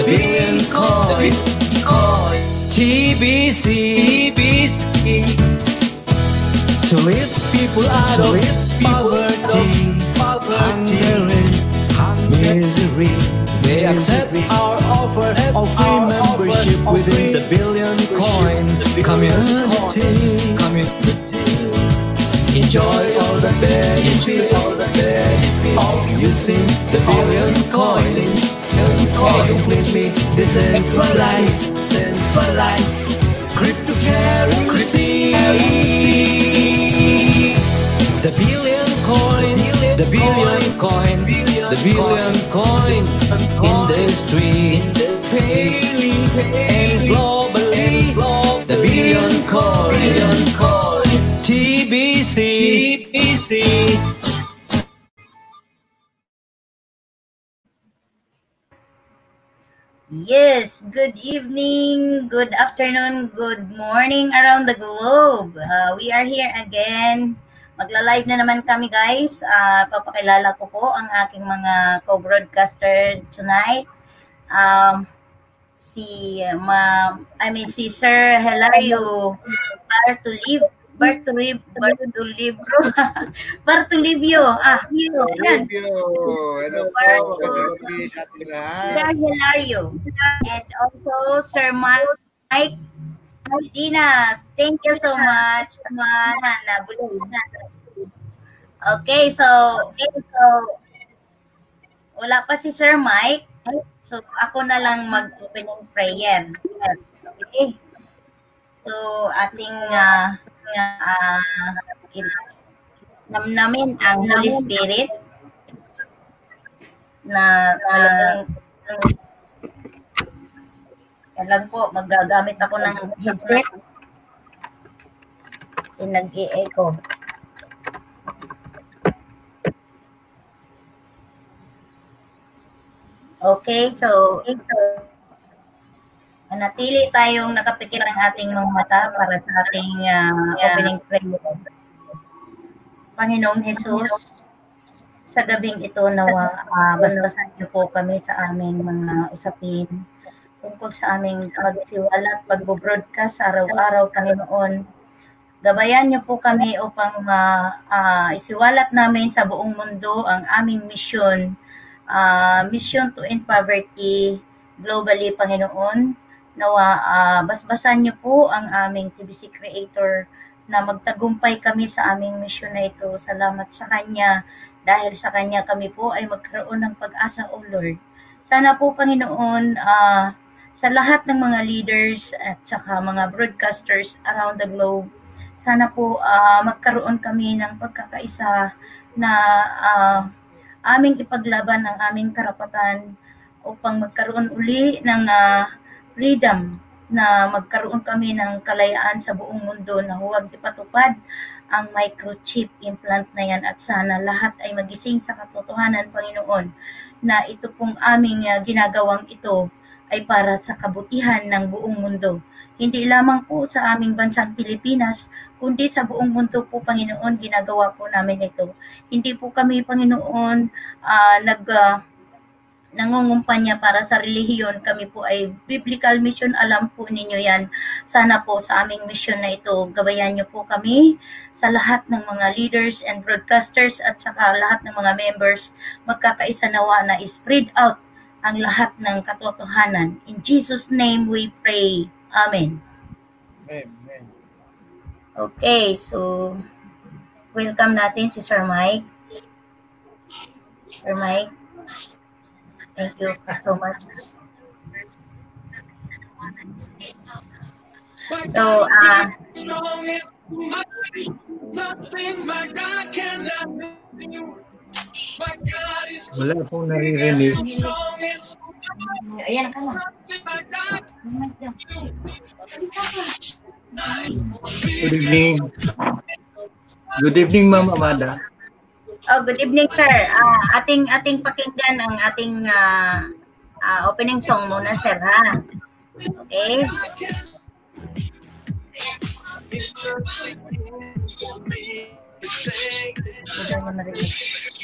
the billion coin, TBC, TBC, to lift people out of poverty, hunger and misery. They accept our offer of free membership within the billion coin community. community. Enjoy all the benefits of using the billion coin. And completely decentralized, decentralized cryptocurrency. The billion coin, the billion coin, the billion coin industry, fairly and globally, the billion coin, TBC, TBC. Good afternoon, good morning around the globe. Uh, we are here again. Magla-live na naman kami guys. Uh, papakilala ko po ang aking mga co-broadcaster tonight. Um, si ma I mean si Sir Hilario Bartolib Bartolib Bartolibro Bartolibio ah yan Hello po. Sir Hilario and also Sir Mike Medina thank you so much Okay, so okay, so wala pa si Sir Mike. So ako na lang mag-opening prayer. Okay. So ating uh, uh, namnamin ang Holy Spirit na uh, po, magagamit ako ng headset. Nag-i-echo. Okay, so ito, manatili tayong nakapikit ng ating mga mata para sa ating uh, opening prayer. Panginoong Jesus, sa gabing ito nawa, uh, basbasan niyo po kami sa aming mga usapin tungkol sa aming pagsiwalat, pagbo-broadcast araw-araw, Panginoon. Gabayan niyo po kami upang uh, uh, isiwalat namin sa buong mundo ang aming misyon uh, mission to end poverty globally, Panginoon. Nawa, uh, basbasan niyo po ang aming TBC Creator na magtagumpay kami sa aming mission na ito. Salamat sa Kanya. Dahil sa Kanya kami po ay magkaroon ng pag-asa, O Lord. Sana po, Panginoon, uh, sa lahat ng mga leaders at saka mga broadcasters around the globe, sana po uh, magkaroon kami ng pagkakaisa na uh, aming ipaglaban ang aming karapatan upang magkaroon uli ng uh, freedom na magkaroon kami ng kalayaan sa buong mundo na huwag ipatupad ang microchip implant na yan. At sana lahat ay magising sa katotohanan, Panginoon, na ito pong aming uh, ginagawang ito ay para sa kabutihan ng buong mundo. Hindi lamang po sa aming bansang Pilipinas, kundi sa buong mundo po, Panginoon, ginagawa po namin ito. Hindi po kami, Panginoon, uh, nag... Uh, nangungumpanya para sa relihiyon. Kami po ay biblical mission. Alam po ninyo yan. Sana po sa aming mission na ito, gabayan niyo po kami sa lahat ng mga leaders and broadcasters at saka lahat ng mga members magkakaisa nawa na spread out ang lahat ng katotohanan. In Jesus' name we pray. Amen. Amen. Okay, so welcome natin si Sir Mike. Sir Mike, thank you so much. So, ah, Wala pong naririnig. ayan ka. Good evening. Good evening, Ma'am Amada. Oh, good evening, sir. Ah, ating ating pakinggan ang ating ah, ah, opening song muna, sir, ha? Okay? Hindi mo narinig.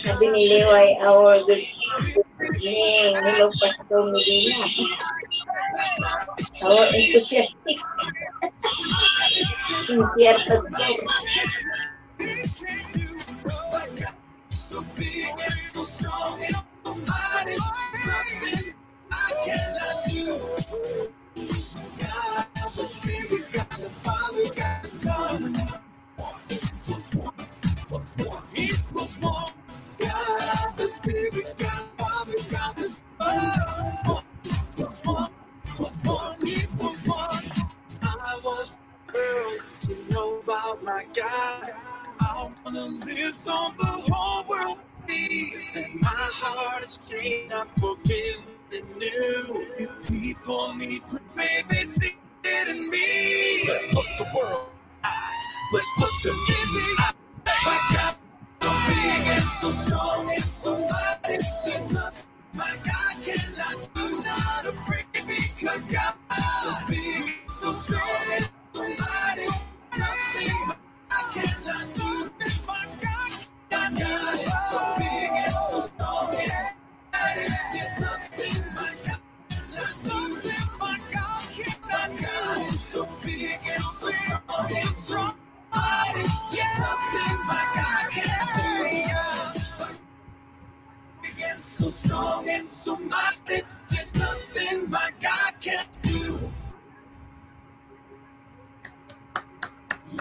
Sabi ni Leway, our good evening. Hello, Pastor Medina. Our enthusiastic. Sincere Pastor. About my God. I wanna live so the whole world see that my heart is changed. I'm forgiven and new. If people need pray, they see it in me. Let's look the world. eye. Let's look to the My God, so big and so strong and so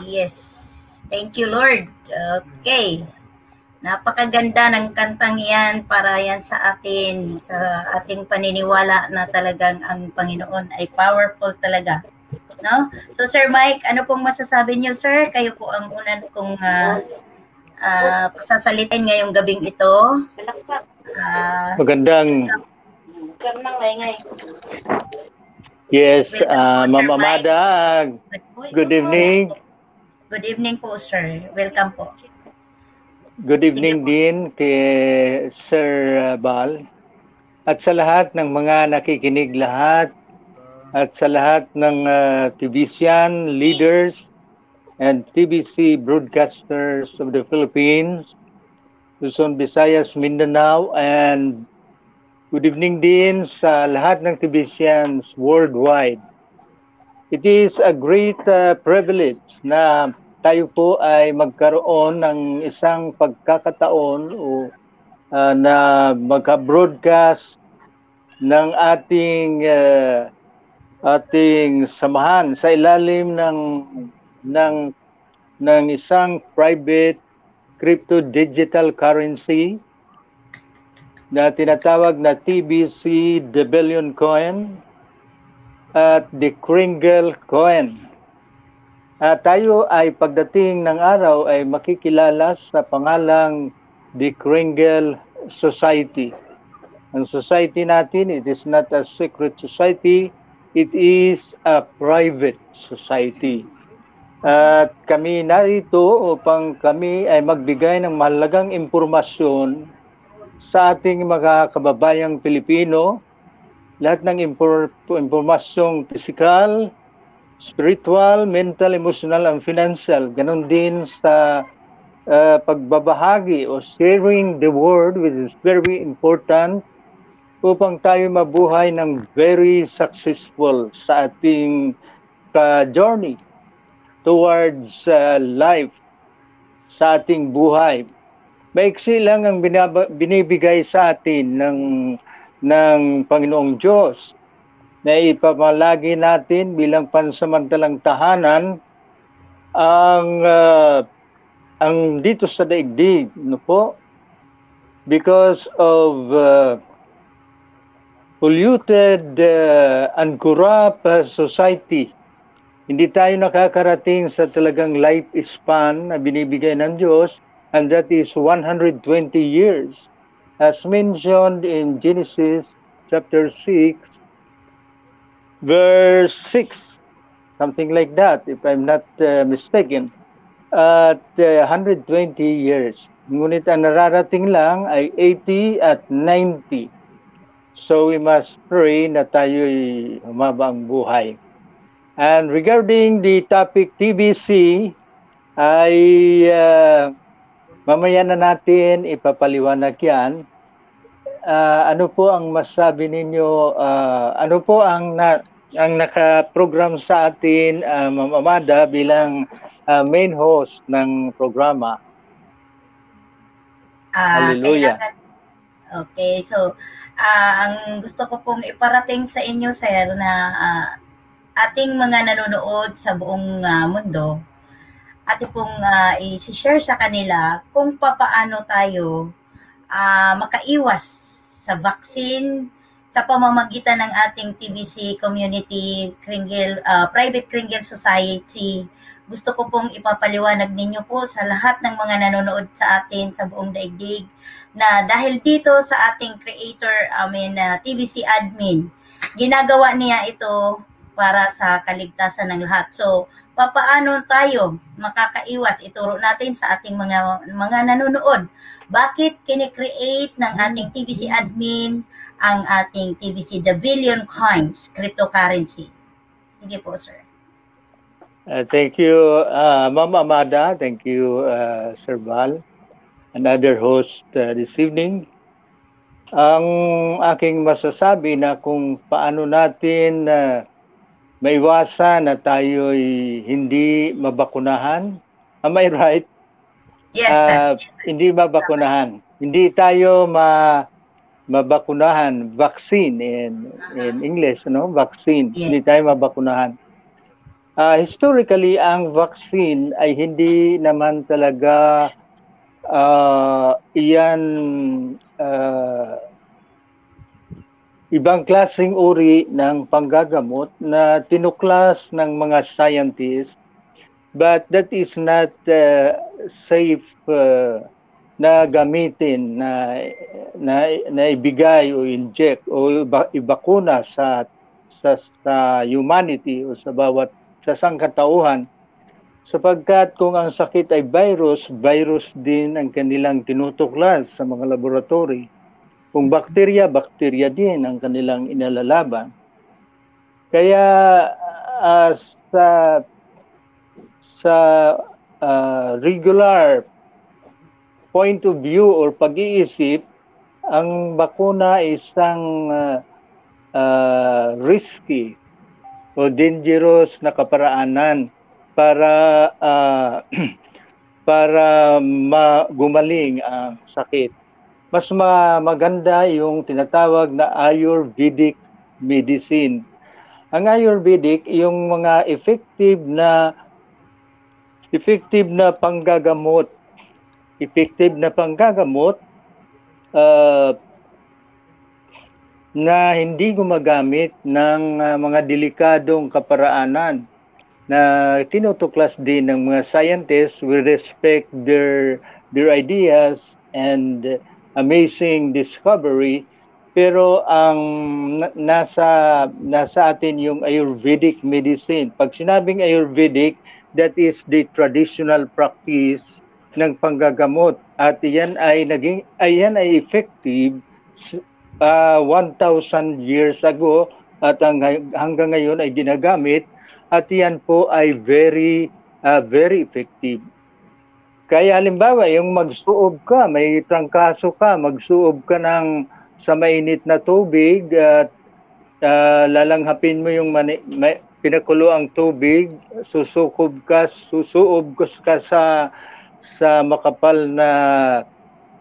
Yes. Thank you, Lord. Okay. Napakaganda ng kantang yan para yan sa atin, sa ating paniniwala na talagang ang Panginoon ay powerful talaga. No? So, Sir Mike, ano pong masasabi niyo, sir? Kayo po ang unan kong uh, uh, pasasalitin ngayong gabing ito. Ah, Magandang, yes, uh, Ma'am. Amada, good evening. Good evening po, sir. Welcome po. Good evening din kay Sir uh, Bal at sa lahat ng mga nakikinig lahat at sa lahat ng uh, TVCian leaders and TVC broadcasters of the Philippines, Luzon, Visayas, Mindanao, and good evening din sa lahat ng TVCians worldwide. It is a great uh, privilege na tayo po ay magkaroon ng isang pagkakataon o uh, na magka-broadcast ng ating uh, ating samahan sa ilalim ng ng ng isang private crypto digital currency na tinatawag na TBC Debellion Coin at the Kringle Coin. Ah, tayo ay pagdating ng araw ay makikilala sa pangalang The Kringle Society. Ang society natin, it is not a secret society, it is a private society. At kami narito upang kami ay magbigay ng mahalagang impormasyon sa ating mga kababayang Pilipino, lahat ng impor- impormasyong physical, spiritual, mental, emotional, and financial. Ganon din sa uh, pagbabahagi o sharing the word which is very important upang tayo mabuhay ng very successful sa ating uh, journey towards uh, life sa ating buhay. Maiksi lang ang binaba, binibigay sa atin ng ng Panginoong Diyos na ipamalagi natin bilang pansamantalang tahanan ang uh, ang dito sa daigdig, no po? Because of uh, polluted uh, and corrupt uh, society. Hindi tayo nakakarating sa talagang life span na binibigay ng Diyos and that is 120 years. As mentioned in Genesis chapter 6, verse 6, something like that, if I'm not uh, mistaken, at uh, 120 years. Ngunit ang nararating lang ay 80 at 90. So we must pray na tayo'y humaba buhay. And regarding the topic TBC, ay uh, mamaya na natin ipapaliwanag yan. Uh, ano po ang masabi ninyo, uh, ano po ang na, ang naka-program sa atin, uh, Ma'am Amada, bilang uh, main host ng programa? Ah, Hallelujah. kailangan- Okay, so ah, ang gusto ko pong iparating sa inyo, sir, na ah, ating mga nanonood sa buong ah, mundo, ating pong ah, i-share sa kanila kung papaano tayo ah, makaiwas sa vaccine sa pamamagitan ng ating TBC Community Kringle, ah, Private Kringle Society. Gusto ko pong ipapaliwanag ninyo po sa lahat ng mga nanonood sa atin sa buong daigdig na dahil dito sa ating creator, I mean, uh, TVC admin, ginagawa niya ito para sa kaligtasan ng lahat. So, papaano tayo makakaiwas? Ituro natin sa ating mga mga nanonood. Bakit kine-create ng ating TVC admin ang ating TVC The Billion Coins cryptocurrency? Sige po, sir. Uh, thank you, uh, Ma'am Amada. Thank you, uh, Sir Val, another host uh, this evening. Ang aking masasabi na kung paano natin uh, maiwasan na tayo'y hindi mabakunahan. Am I right? Yes, sir. Uh, hindi mabakunahan. Hindi tayo ma mabakunahan. Vaccine in, in English, no? Vaccine. Yes. Hindi tayo mabakunahan. Ah, historically, ang vaccine ay hindi naman talaga ah, iyan ah, ibang klaseng uri ng panggagamot na tinuklas ng mga scientists but that is not uh, safe uh, na gamitin na na, na ibigay o inject o iba, ibakuna sa sa sa humanity o sa bawat sa sangkatauhan sapagkat kung ang sakit ay virus, virus din ang kanilang tinutuklas sa mga laboratory. Kung bakterya, bakterya din ang kanilang inalalaban. Kaya ah, sa sa ah, regular point of view or pag-iisip, ang bakuna ay isang ah, ah, risky o dangerous na kaparaanan para ah, para ma- gumaling ang sakit. Mas ma- maganda yung tinatawag na Ayurvedic medicine. Ang Ayurvedic, yung mga effective na effective na panggagamot, effective na panggagamot ah, na hindi gumagamit ng ah, mga delikadong kaparaanan. na tinutuklas din ng mga scientists we respect their their ideas and amazing discovery pero ang na- nasa nasa atin yung ayurvedic medicine. Pag sinabing ayurvedic that is the traditional practice ng panggagamot. At yan ay naging ayan ay effective uh, 1,000 years ago at ang, hanggang ngayon ay ginagamit. At yan po ay very uh, very effective. Kaya halimbawa, yung magsuob ka, may trangkaso ka, magsuob ka ng sa mainit na tubig at uh, lalanghapin mo yung mani, may, pinakulo ang tubig, susukob ka, susuob ka sa sa makapal na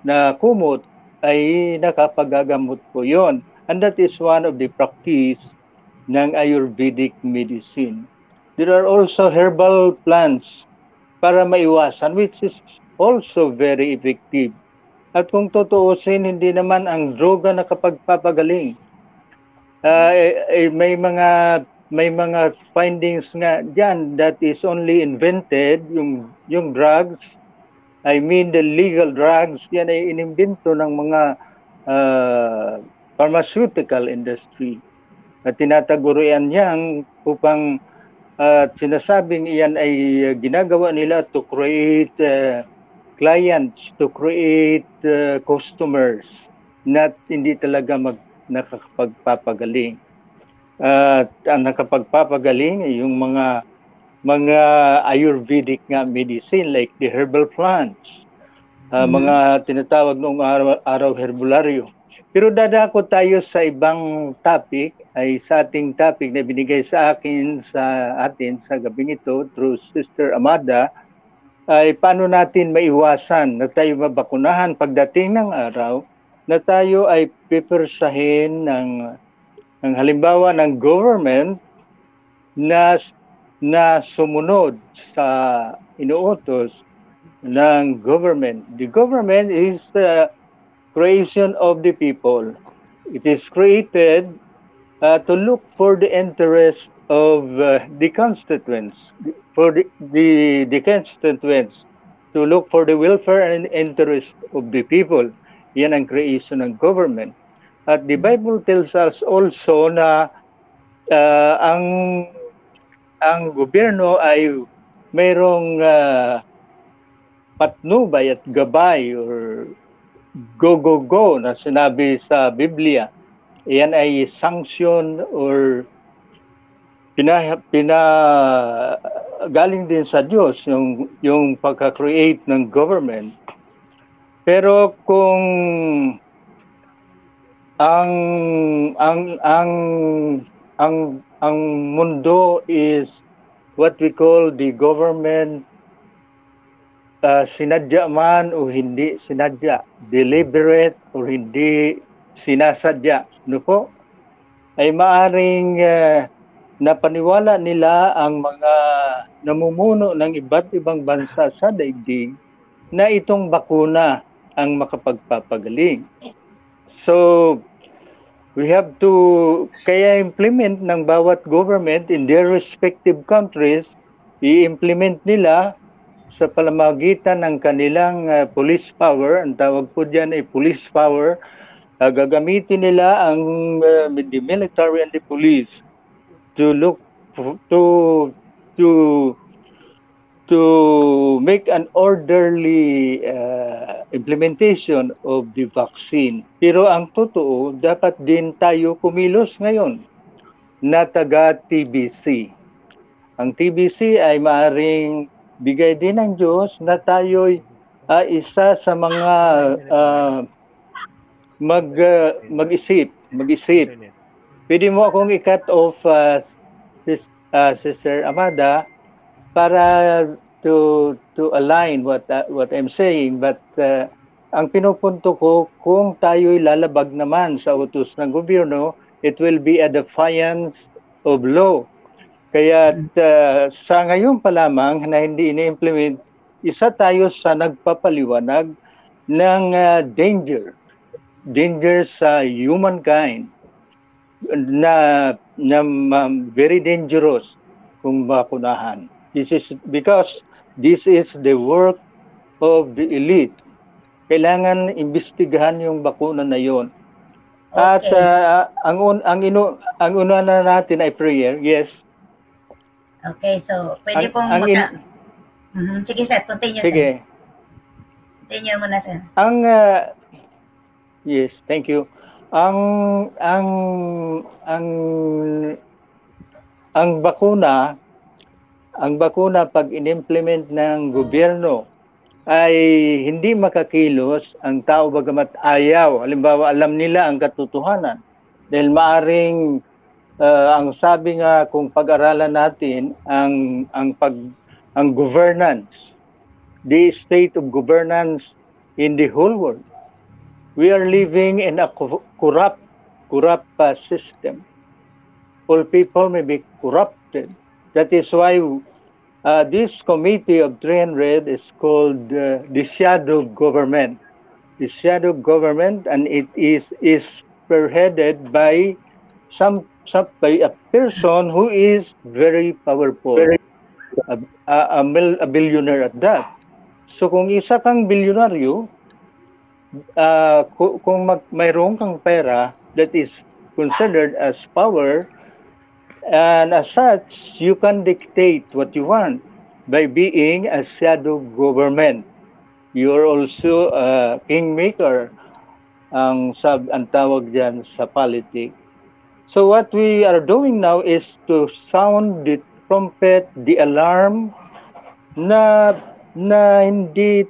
na kumot ay nakapagagamot po yon. And that is one of the practice ng Ayurvedic medicine. There are also herbal plants para maiwasan which is also very effective. At kung tutuusin, hindi naman ang droga nakapagpapagaling. Uh, eh, eh, may mga may mga findings nga diyan that is only invented yung yung drugs I mean the legal drugs yan ay inimbento ng mga uh, pharmaceutical industry at tinataguruan niyang upang at sinasabing iyan ay uh, ginagawa nila to create uh, clients, to create uh, customers na hindi talaga mag nakakapagpapagaling. At uh, ang nakapagpapagaling ay yung mga mga ayurvedic nga medicine like the herbal plants, uh, mm-hmm. mga tinatawag noong araw, araw herbularyo. Pero dadako tayo sa ibang topic ay sa ating topic na binigay sa akin sa atin sa gabing ito through Sister Amada ay paano natin maiwasan na tayo mabakunahan pagdating ng araw na tayo ay pipersahin ng ng halimbawa ng government na na sumunod sa inuutos ng government. The government is the creation of the people. It is created uh, to look for the interest of uh, the constituents, for the, the, the constituents, to look for the welfare and interest of the people. Yan ang creation ng government. At the Bible tells us also na uh, ang ang gobyerno ay mayroong uh, patnubay at gabay or go go go na sinabi sa Biblia. Iyan ay sanction or pina, pina galing din sa Diyos yung yung pagka-create ng government. Pero kung ang ang ang ang ang mundo is what we call the government uh, sinadya man o hindi sinadya, deliberate o hindi sinasadya, no po? Ay maaring uh, napaniwala nila ang mga namumuno ng iba't ibang bansa sa daigdig na itong bakuna ang makapagpapagaling. So, we have to kaya implement ng bawat government in their respective countries, i-implement nila sa palamagitan ng kanilang uh, police power, ang tawag po diyan ay police power, uh, gagamitin nila ang uh, the military and the police to look to to to make an orderly uh, implementation of the vaccine. Pero ang totoo, dapat din tayo kumilos ngayon na taga TBC. Ang TBC ay maaring bigay din ng Diyos na tayo'y uh, isa sa mga uh, mag uh, mag-isip, mag-isip. Pwede mo akong i-cut off uh, sis, uh, Sister Amada para to to align what uh, what I'm saying but uh, ang pinupunto ko kung tayo'y lalabag naman sa utos ng gobyerno, it will be a defiance of law kaya uh, sa ngayon pa lamang na hindi ini-implement, isa tayo sa nagpapaliwanag ng uh, danger. Danger sa humankind na, na um, very dangerous kung bakunahan. This is because this is the work of the elite. Kailangan imbestigahan yung bakuna na yon. At Okay. ah, ang un, ang ino ang una na natin ay prayer. Yes. Okay, so pwede Ang- pong ang maka... Mhm. Sige, sir. Continue, sir. Sige. Continue mo na, sir. Ang ah, Yes, thank you. Ang ang ang ang bakuna ang bakuna pag inimplement ng gobyerno ay hindi makakilos ang tao bagamat ayaw. Halimbawa, alam nila ang katotohanan. Dahil maaring ah, ang sabi nga kung pag-aralan natin ang ang pag ang governance, the state of governance in the whole world. We are living in a co- corrupt corrupt uh, system. All people may be corrupted. That is why uh, this committee of 300 is called uh, the shadow government. The shadow government, and it is is spearheaded by some, some by a person who is very powerful, a, a, a, mil- a billionaire at that. So kung isa kang bilyonaryo, uh, ku- kung mag, mayroon kang pera that is considered as power, and as such, you can dictate what you want by being a shadow government. You're also a kingmaker, ang sab ang tawag diyan sa politics. So what we are doing now is to sound the trumpet, the alarm na na hindi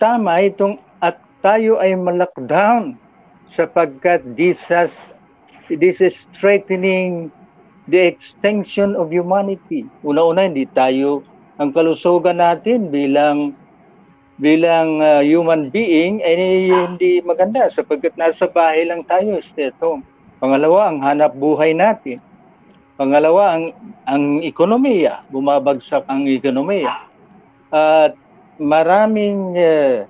tama itong at tayo ay ma-lockdown sapagkat this has this is threatening the extinction of humanity. Una-una hindi tayo ang kalusugan natin bilang bilang uh, human being ay hindi maganda sapagkat nasa bahay lang tayo stay at home. Pangalawa, ang hanap buhay natin. Pangalawa, ang ang ekonomiya, bumabagsak ang ekonomiya. At maraming uh,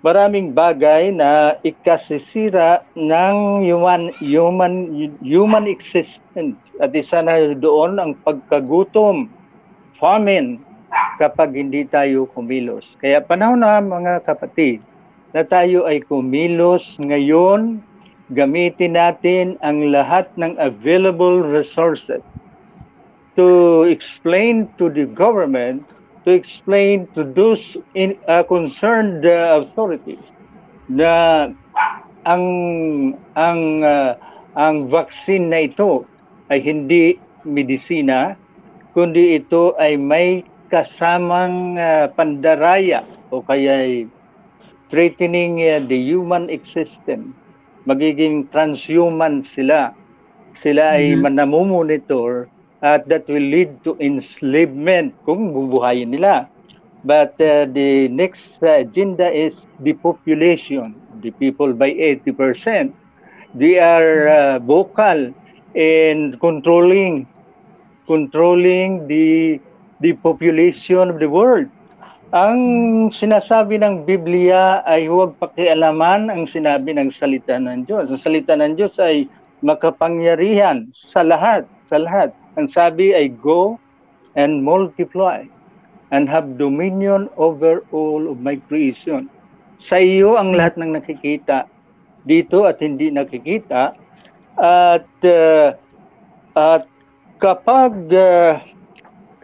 maraming bagay na ikasisira ng human human human existence at isa na doon ang pagkagutom famine kapag hindi tayo kumilos kaya panahon na mga kapatid na tayo ay kumilos ngayon gamitin natin ang lahat ng available resources to explain to the government to explain to those in uh, concerned uh, authorities na ang ang uh, ang vaccine na ito ay hindi medisina kundi ito ay may kasamang uh, pandaraya o kaya ay threatening uh, the human existence magiging transhuman sila sila ay Mhm. manamumonitor at that will lead to enslavement kung bubuhayin nila. But uh, the next uh, agenda is the population, the people by 80%. They are uh, vocal in controlling controlling the the population of the world. Ang sinasabi ng Biblia ay huwag pakialaman ang sinabi ng salita ng Diyos. Ang salita ng Diyos ay makapangyarihan sa lahat, sa lahat. Ang sabi ay go and multiply and have dominion over all of my creation. Sa iyo ang lahat ng nakikita dito at hindi nakikita at uh, at kapag uh,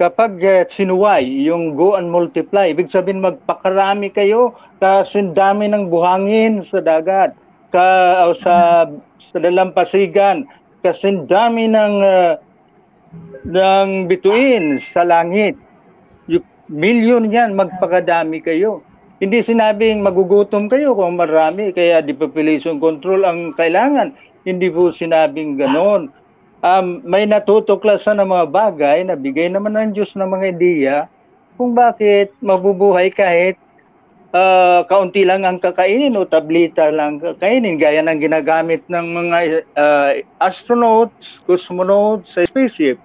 kapag uh, sinuway yung go and multiply ibig sabihin magpakarami kayo kasi dami ng buhangin sa dagat ka o sa sa dalampasigan kasi dami ng uh, ng bituin sa langit. Yung milyon yan, magpakadami kayo. Hindi sinabing magugutom kayo kung marami, kaya depopulation control ang kailangan. Hindi po sinabing ganon. Um, may natutuklasan ng mga bagay na bigay naman ng Diyos ng mga ideya kung bakit mabubuhay kahit uh, kaunti lang ang kakainin o tablita lang kakainin gaya ng ginagamit ng mga uh, astronauts, cosmonauts sa spaceship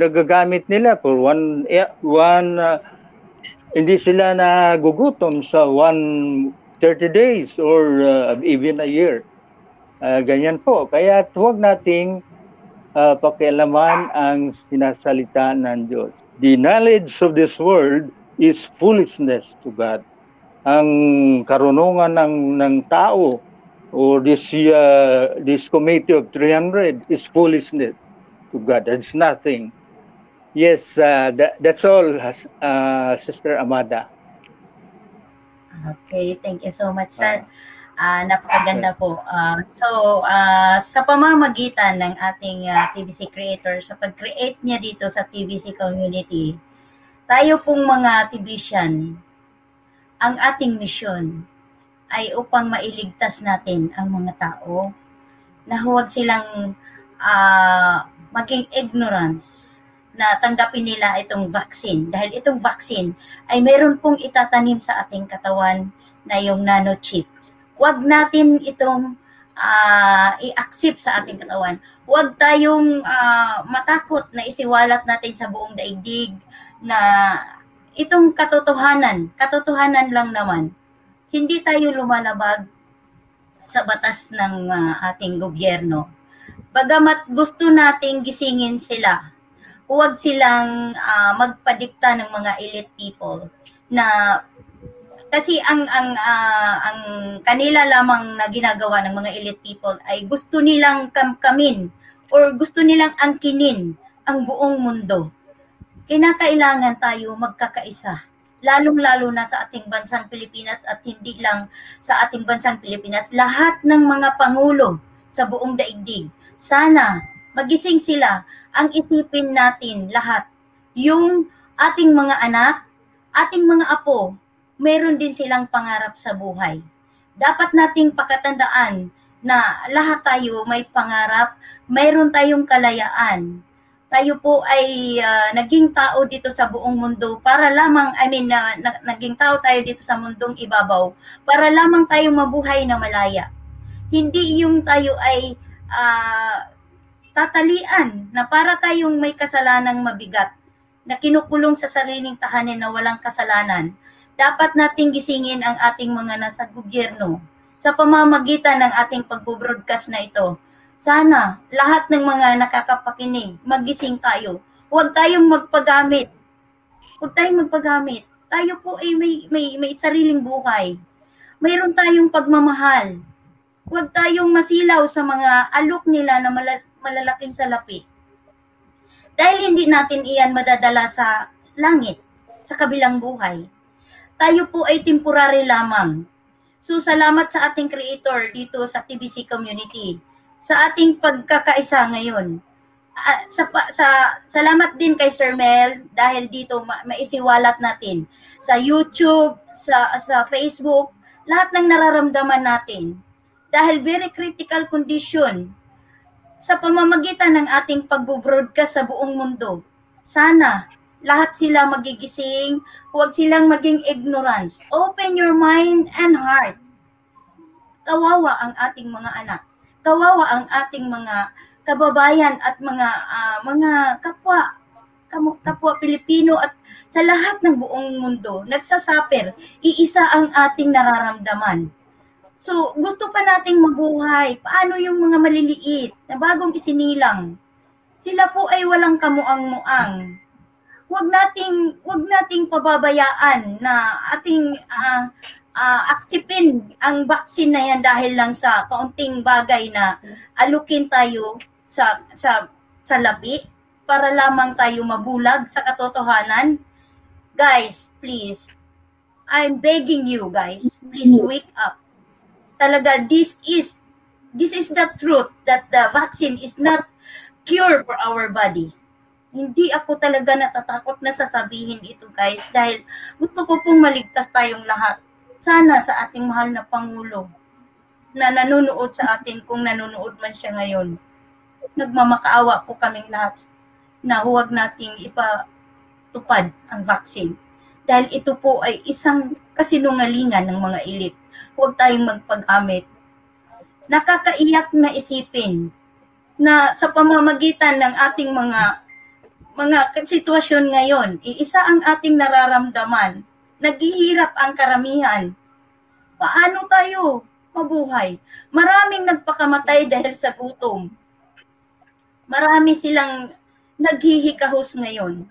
nagagamit nila for one eh, one uh, hindi sila nagugutom sa one 30 days or uh, even a year. Uh, ganyan po. Kaya huwag nating uh, pakialaman ang sinasalita ng Diyos. The knowledge of this world is foolishness to God. Ang karunungan ng ng tao or this uh, this committee of 300 is foolishness to God. It's nothing. Yes, uh, that, that's all, uh, Sister Amada. Okay, thank you so much, sir. Ah, napakaganda po. Ah, so, ah, sa pamamagitan ng ating ah, TVC creator, sa pag-create niya dito sa TVC community, tayo pong mga TVCan, ang ating mission ay upang mailigtas natin ang mga tao na huwag silang ah, maging ignorance na tanggapin nila itong vaccine. Dahil itong vaccine ay meron pong itatanim sa ating katawan na yung nanochips. Huwag natin itong ah, i-accept sa ating katawan. Huwag tayong ah, matakot na isiwalat natin sa buong daigdig na itong katotohanan, katotohanan lang naman, hindi tayo lumalabag sa batas ng ah, ating gobyerno. Bagamat gusto nating gisingin sila, huwag silang ah, magpadikta ng mga elite people na kasi ang ang ah, ang kanila lamang na ginagawa ng mga elite people ay gusto nilang kamkamin or gusto nilang angkinin ang buong mundo. Kinakailangan tayo magkakaisa lalong-lalo na sa ating bansang Pilipinas at hindi lang sa ating bansang Pilipinas, lahat ng mga pangulo sa buong daigdig. Sana magising sila ang isipin natin lahat. Yung ating mga anak, ating mga apo, meron din silang pangarap sa buhay. Dapat nating pakatandaan na lahat tayo may pangarap, mayroon tayong kalayaan. Tayo po ay ah, naging tao dito sa buong mundo para lamang, I mean, na, na- naging tao tayo dito sa mundong ibabaw para lamang tayo mabuhay na malaya. Hindi yung tayo ay ah, tatalian na para tayong may kasalanang mabigat na kinukulong sa sariling tahanan na walang kasalanan, dapat nating gisingin ang ating mga nasa gobyerno sa pamamagitan ng ating pagbo-broadcast na ito. Sana lahat ng mga nakakapakinig, magising tayo. Huwag tayong magpagamit. Huwag tayong magpagamit. Tayo po ay may, may, may sariling buhay. Mayroon tayong pagmamahal. Huwag tayong masilaw sa mga alok nila na mala- malalaking salapi. Dahil hindi natin iyan madadala sa langit, sa kabilang buhay. Tayo po ay temporary lamang. So salamat sa ating creator dito sa TBC community sa ating pagkakaisa ngayon. Ah, sa, sa salamat din kay Sir Mel dahil dito ma- maisiwalat natin sa YouTube, sa sa Facebook, lahat ng nararamdaman natin. Dahil very critical condition sa pamamagitan ng ating pagbo-broadcast sa buong mundo. Sana lahat sila magigising, huwag silang maging ignorance. Open your mind and heart. Kawawa ang ating mga anak. Kawawa ang ating mga kababayan at mga ah, mga kapwa kapwa Pilipino at sa lahat ng buong mundo nagsasaper iisa ang ating nararamdaman So, gusto pa nating mabuhay. Paano yung mga maliliit na bagong isinilang? Sila po ay walang kamuang-muang. Huwag nating huwag nating pababayaan na ating ah, ah, aksipin ang vaccine na yan dahil lang sa kaunting bagay na alukin tayo sa sa sa labi para lamang tayo mabulag sa katotohanan. Guys, please. I'm begging you guys, please wake up talaga this is this is the truth that the vaccine is not cure for our body. Hindi ako talaga natatakot na sasabihin ito guys dahil gusto ko pong maligtas tayong lahat. Sana sa ating mahal na Pangulo na nanonood sa atin kung nanonood man siya ngayon. Nagmamakaawa po kaming lahat na huwag nating ipatupad ang vaccine. Dahil ito po ay isang kasinungalingan ng mga elite huwag tayong magpag-amit. Nakakaiyak na isipin na sa pamamagitan ng ating mga mga sitwasyon ngayon, iisa ang ating nararamdaman. Naghihirap ang karamihan. Paano tayo mabuhay? Maraming nagpakamatay dahil sa gutom. Marami silang naghihikahos ngayon.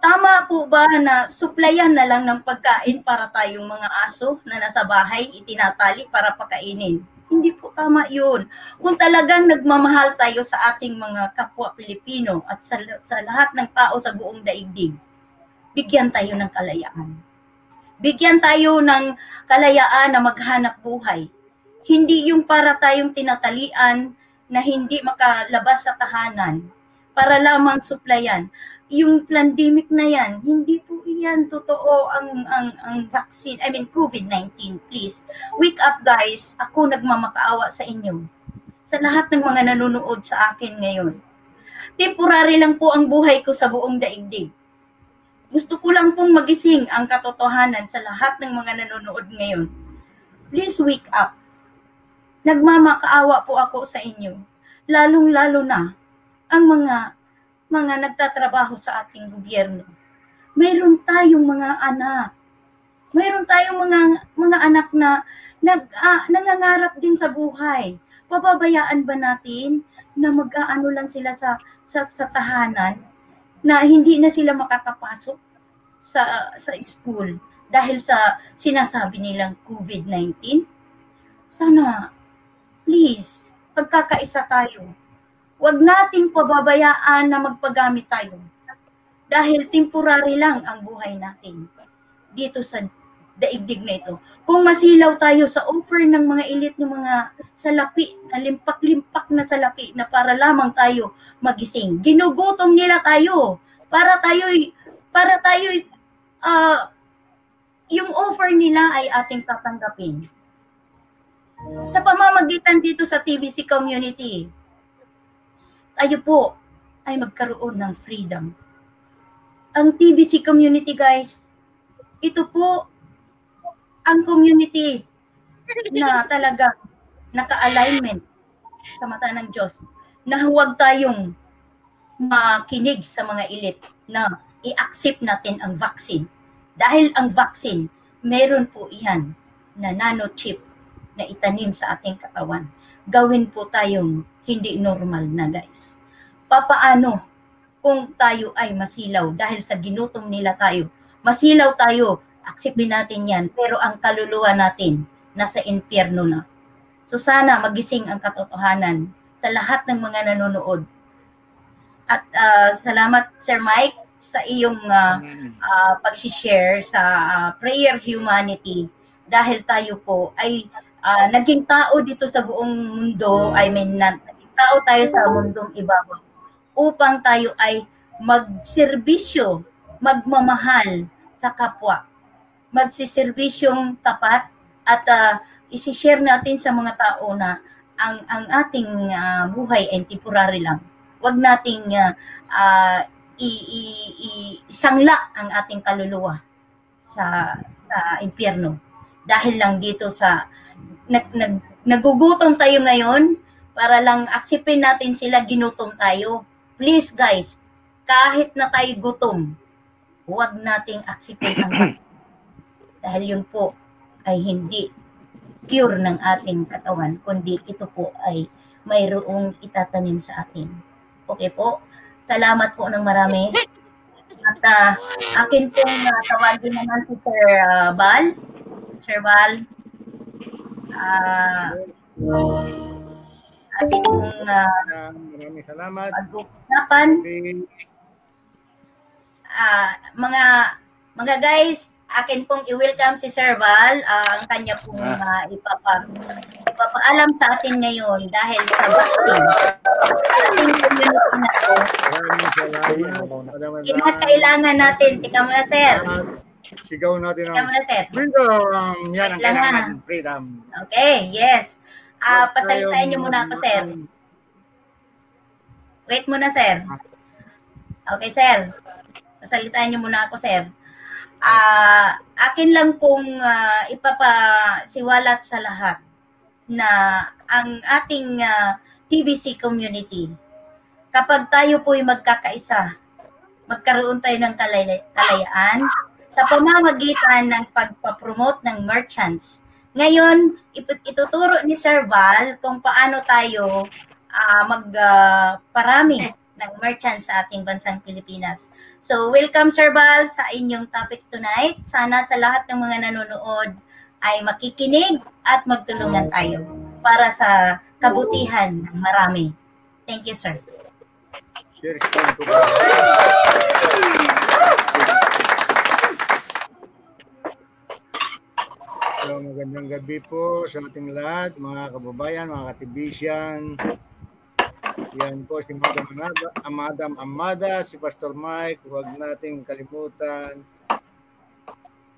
Tama po ba na suplayan na lang ng pagkain para tayong mga aso na nasa bahay itinatali para pakainin? Hindi po tama yun. Kung talagang nagmamahal tayo sa ating mga kapwa Pilipino at sa, sa lahat ng tao sa buong daigdig, bigyan tayo ng kalayaan. Bigyan tayo ng kalayaan na maghanap buhay. Hindi yung para tayong tinatalian na hindi makalabas sa tahanan para lamang suplayan. Yung pandemic na yan, hindi po yan totoo ang, ang, ang vaccine, I mean COVID-19, please. Wake up guys, ako nagmamakaawa sa inyo. Sa lahat ng mga nanonood sa akin ngayon. Temporary lang po ang buhay ko sa buong daigdig. Gusto ko lang pong magising ang katotohanan sa lahat ng mga nanonood ngayon. Please wake up. Nagmamakaawa po ako sa inyo. Lalong-lalo na ang mga mga nagtatrabaho sa ating gobyerno. Mayroon tayong mga anak. Mayroon tayong mga mga anak na nag ah, nangangarap din sa buhay. Pababayaan ba natin na mag-aano lang sila sa sa, sa tahanan na hindi na sila makakapasok sa sa school dahil sa sinasabi nilang COVID-19? Sana please, pagkakaisa tayo Huwag nating pababayaan na magpagamit tayo. Dahil temporary lang ang buhay natin dito sa daigdig na ito. Kung masilaw tayo sa offer ng mga elite ng mga salapi, na limpak-limpak na salapi na para lamang tayo magising. Ginugutom nila tayo para tayo para tayo uh, yung offer nila ay ating tatanggapin. Sa pamamagitan dito sa TBC community, tayo po ay magkaroon ng freedom. Ang TBC community guys, ito po ang community na talaga naka-alignment sa mata ng Diyos na huwag tayong makinig sa mga elite na i-accept natin ang vaccine. Dahil ang vaccine, meron po iyan na nanochip na itanim sa ating katawan. Gawin po tayong hindi normal na guys. Papaano kung tayo ay masilaw dahil sa ginutom nila tayo? Masilaw tayo, aksipin natin yan, pero ang kaluluwa natin nasa impyerno na. So sana magising ang katotohanan sa lahat ng mga nanonood. At uh, salamat Sir Mike sa iyong uh, uh, pag-share sa uh, Prayer Humanity dahil tayo po ay uh, naging tao dito sa buong mundo, I mean, na, naging tao tayo sa mundong ibabaw upang tayo ay magserbisyo, magmamahal sa kapwa, magsiserbisyong tapat at uh, isi-share natin sa mga tao na ang ang ating uh, buhay ay temporary lang. Huwag nating uh, uh, isangla ang ating kaluluwa sa sa impyerno. Dahil lang dito sa nag, nag, nagugutom tayo ngayon para lang aksipin natin sila ginutom tayo. Please guys, kahit na tayo gutom, huwag nating aksipin ang dahil yun po ay hindi cure ng ating katawan, kundi ito po ay mayroong itatanim sa atin. Okay po? Salamat po ng marami. At uh, akin pong uh, tawagin naman si Sir uh, Bal. Sir Bal, uh, ating pong uh, Maraming salamat. pag-uusapan. Okay. Uh, mga mga guys, akin pong i-welcome si Sir Val, uh, ang kanya pong uh, ipapa, ipapaalam sa atin ngayon dahil sa vaccine. Ating community na to. Maraming salamat. Kinakailangan natin. Tika muna, Sir. Sigaw natin ang freedom. Yan ang kailangan natin, freedom. Okay, yes. Ah, pasalitain niyo muna ako, Sir. Wait muna, Sir. Okay, Sir. Pasalitain niyo muna ako, Sir. Ah, akin lang pong uh, ipapasiwalat sa lahat na ang ating uh, TVC community, kapag tayo po ay magkakaisa, magkaroon tayo ng kalay- kalayaan sa pamamagitan ng pagpapromote ng merchants. Ngayon, ituturo ni Sir Val kung paano tayo ah, magparami ng merchant sa ating bansang Pilipinas. So, welcome Sir Bal sa inyong topic tonight. Sana sa lahat ng mga nanonood ay makikinig at magtulungan tayo para sa kabutihan ng marami. Thank you, sir. Share cam ko ba? So, magandang gabi po sa ating lahat, mga kababayan, mga katibisyan. Yan po si Madam Amada, ah, Madam Amada, si Pastor Mike. Huwag nating kalimutan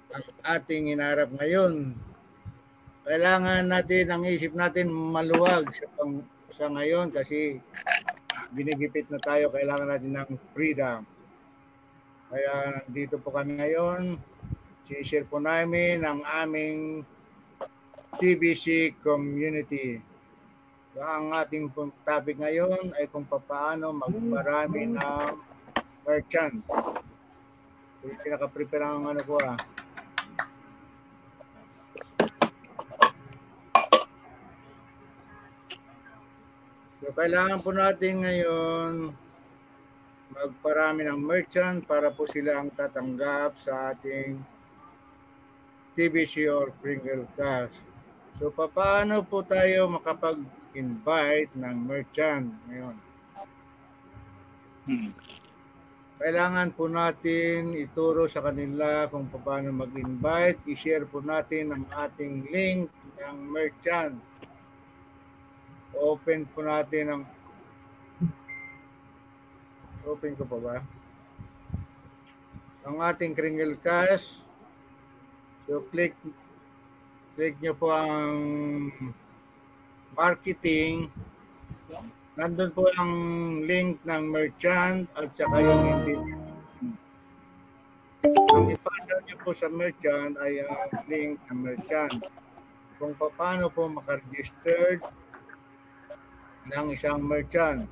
ang ating hinarap ngayon. Kailangan natin ang isip natin maluwag sa, pang, sa ngayon kasi binigipit na tayo, kailangan natin ng freedom. Kaya nandito po kami ngayon, sinishare po namin ang aming TBC community. Ang ating topic ngayon ay kung paano magparami ng merchant. Pinaka-prepare ang ano ko ah. So, kailangan po natin ngayon magparami ng merchant para po sila ang tatanggap sa ating TBC or Pringle Cash. So, paano po tayo makapag-invite ng merchant ngayon? Hmm. Kailangan po natin ituro sa kanila kung paano mag-invite. I-share po natin ang ating link ng merchant. Open po natin ang Open ko pa ba? Ang ating Kringle Cash. So click click nyo po ang marketing. Nandun po ang link ng merchant at saka yung hindi. Ang ipadal nyo po sa merchant ay ang link ng merchant. Kung paano po makaregistered ng isang merchant.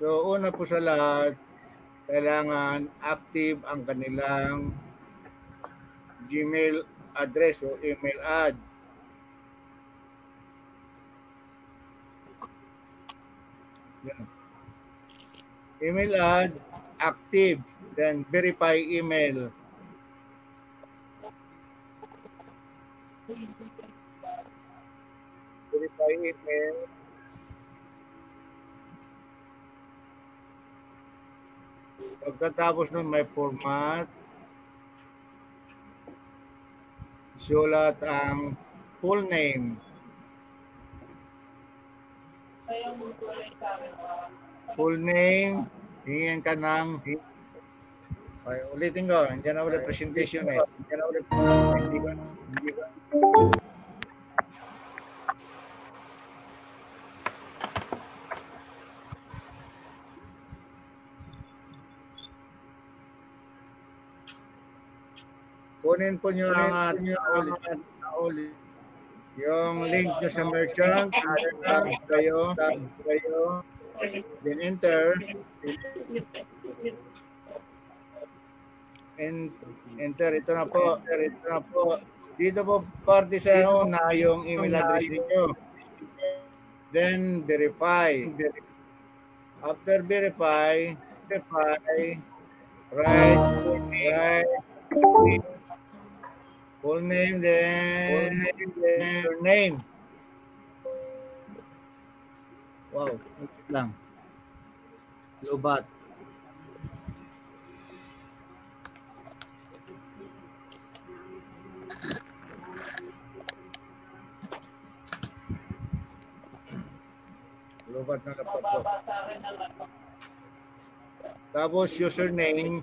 So, una po sa lahat, kailangan active ang kanilang Gmail address o email ad. Yan. Email ad, active, then verify email. Verify email. Pagkatapos nun may format, sulat ang full name. Full name, hingin ka ng ay, ulitin ko, hindi na ulit presentation eh. Hindi na ulit hindi Kunin po nyo ang ating ulit, ulit. Yung link nyo sa merchant, tab kayo, tab kayo, then enter, and enter, ito na po, ito na po. Dito po parte sa una yung email address niyo. Then verify. After verify, verify, write, write, Full name then, then your name. Wow, wait lang. Lobat. Lobat na laptop ko. Tapos username,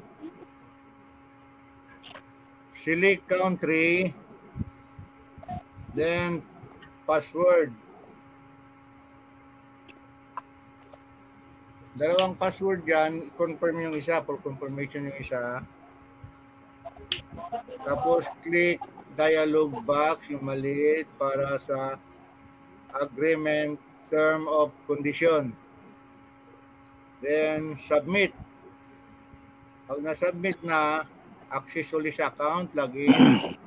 select country, then password. Dalawang password yan, confirm yung isa for confirmation yung isa. Tapos click dialog box yung maliit para sa agreement term of condition. Then submit. Pag na-submit na, access ulit sa account, login,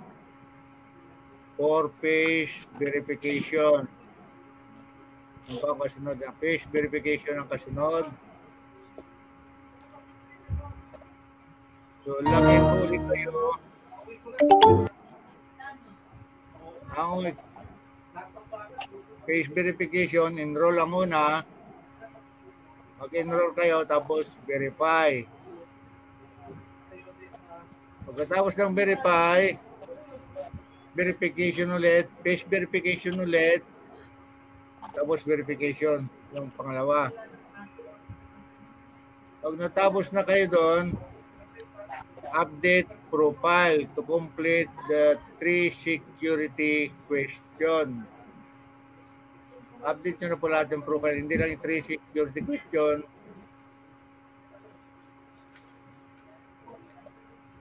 four page verification. Ang pa kasunod na face verification ang kasunod. So, login po ulit kayo. Ang face verification, enroll lang muna. Mag-enroll kayo tapos verify. Pagkatapos ng verify, verification ulit, face verification ulit, tapos verification, yung pangalawa. Pag natapos na kayo doon, update profile to complete the three security question. Update nyo na po lahat ng profile, hindi lang yung three security question.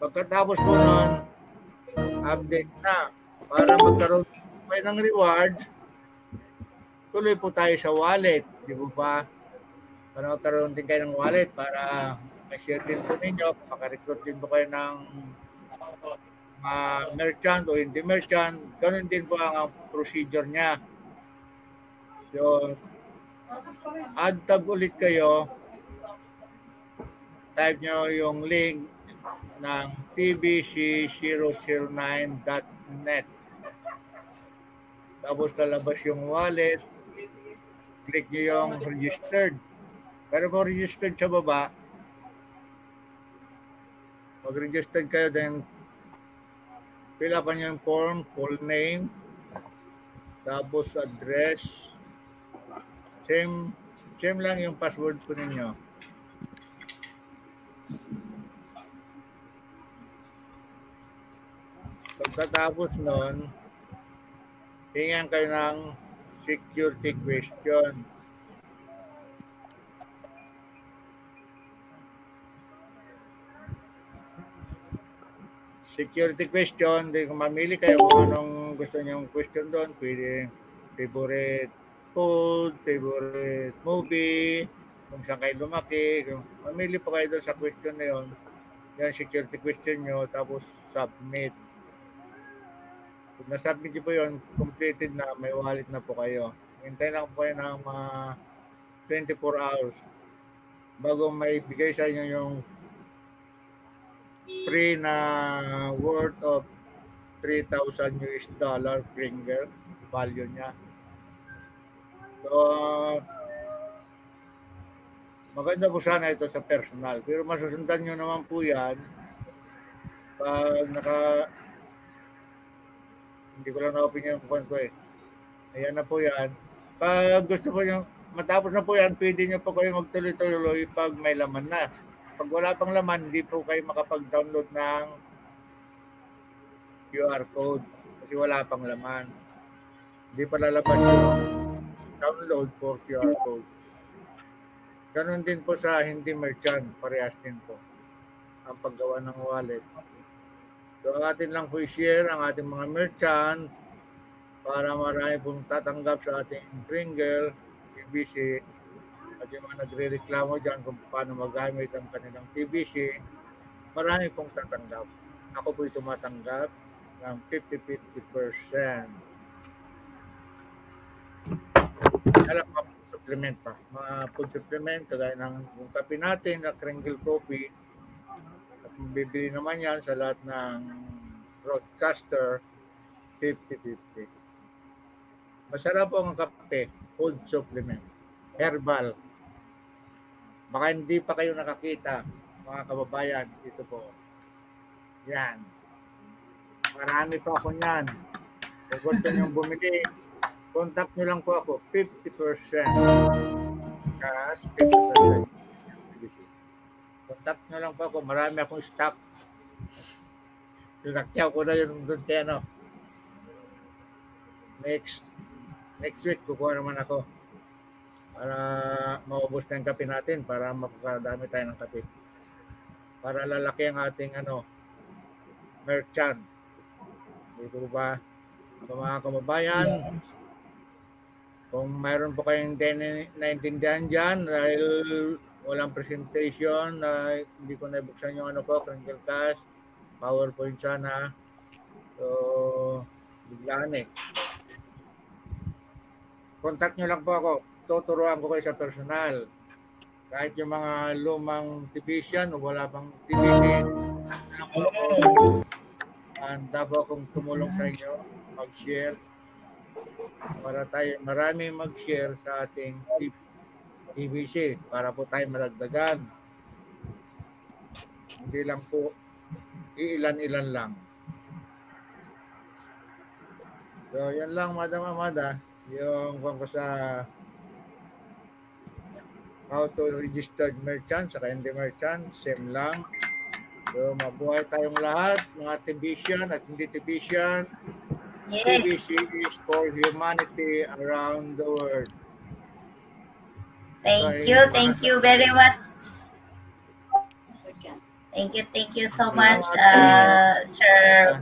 Pagkatapos po nun, update na. Para magkaroon kayo ng reward, tuloy po tayo sa wallet. Di po ba? Para magkaroon din kayo ng wallet para ma-share din po ninyo, makarecruit din po kayo ng uh, merchant o hindi merchant. Ganun din po ang, ang procedure niya. So, add tab ulit kayo. Type nyo yung link ng tbc009.net. Tapos lalabas yung wallet. Click nyo yung registered. Pero kung registered sa baba, pag registered kayo, then fill up nyo yung form, full name, tapos address, same, same lang yung password po ninyo. Pagkatapos nun, hingan kayo ng security question. Security question, di kung mamili kayo kung anong gusto niyong question doon, pwede favorite food, favorite movie, kung saan kayo lumaki, kung mamili po kayo doon sa question na yun, yan security question nyo, tapos submit. Pag na-submit nyo po yun, completed na, may wallet na po kayo. Hintay lang po kayo ng mga 24 hours bago may bigay sa inyo yung free na worth of 3,000 US dollar Pringle value niya. So, maganda po sana ito sa personal. Pero masusundan nyo naman po yan pag naka hindi ko lang na-open yung phone ko eh. Ayan na po yan. Pag gusto po nyo, matapos na po yan, pwede nyo po kayo magtuloy-tuloy pag may laman na. Pag wala pang laman, hindi po kayo makapag-download ng QR code kasi wala pang laman. Hindi pa lalabas yung download for QR code. Ganon din po sa hindi merchant, parehas din po ang paggawa ng wallet. So atin lang po i-share ang ating mga merchant para marami pong tatanggap sa ating Kringle, TBC, at yung mga nagre-reklamo dyan kung paano magamit ang kanilang TBC, marami pong tatanggap. Ako po'y tumatanggap ng 50-50%. Alam pa supplement pa. Mga food supplement, kagaya ng yung kape natin, na Kringle Coffee, bibili naman yan sa lahat ng broadcaster, 50-50. Masarap po ang kape, food supplement, herbal. Baka hindi pa kayo nakakita, mga kababayan, ito po. Yan. Marami pa ako niyan. Kung gusto nyo bumili, contact nyo lang po ako, 50%. Cash, 50%. Contact nyo lang po ako, marami akong stock. Pinakyaw ko na yun doon kaya ano. Next, next week, kukuha naman ako para maubos na yung kape natin para makakadami tayo ng kape. Para lalaki ang ating ano, merchant. Dito ba? So, mga kababayan, kung mayroon po kayong naintindihan dyan dahil walang presentation, na hindi ko nabuksan yung ano ko, Crinkle Cash, PowerPoint sana. So, biglaan eh. Contact nyo lang po ako. tuturuan ko kayo sa personal. Kahit yung mga lumang division o wala pang division, handa po akong tumulong sa inyo, mag-share para tayo marami mag-share sa ating TBC para po tayo malagdagan. Hindi lang po iilan-ilan lang. So, yan lang, Madam Amada. Yung kung ko sa how to registered merchant saka hindi merchant, same lang. So, mabuhay tayong lahat, mga Tibisan at hindi Tibisan. Yes. TBC is for humanity around the world. Thank you. Thank you very much. Thank you. Thank you so much, uh, Sir,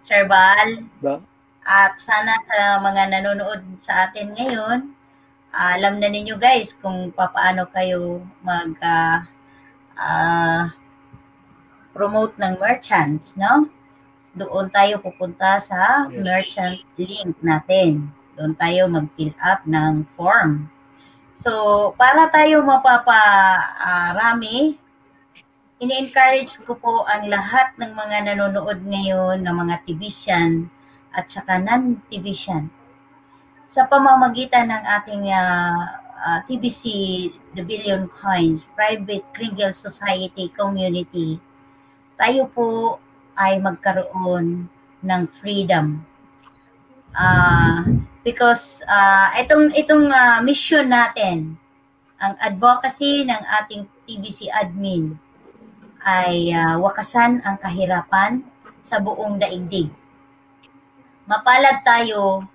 Sir Bal. Ba? At sana sa mga nanonood sa atin ngayon, alam na ninyo guys kung paano kayo mag uh, uh, promote ng merchants, no? Doon tayo pupunta sa Yes. merchant link natin. Doon tayo mag-fill up ng form. So, para tayo mapaparami, ini-encourage ko po ang lahat ng mga nanonood ngayon ng mga Tibisyan at saka non-Tibisyan sa pamamagitan ng ating ah, ah, TBC The Billion Coins Private Kringle Society Community, tayo po ay magkaroon ng freedom. Ah, because ah, itong itong ah, mission natin, ang advocacy ng ating TBC admin ay ah, wakasan ang kahirapan sa buong daigdig. Mapalad tayo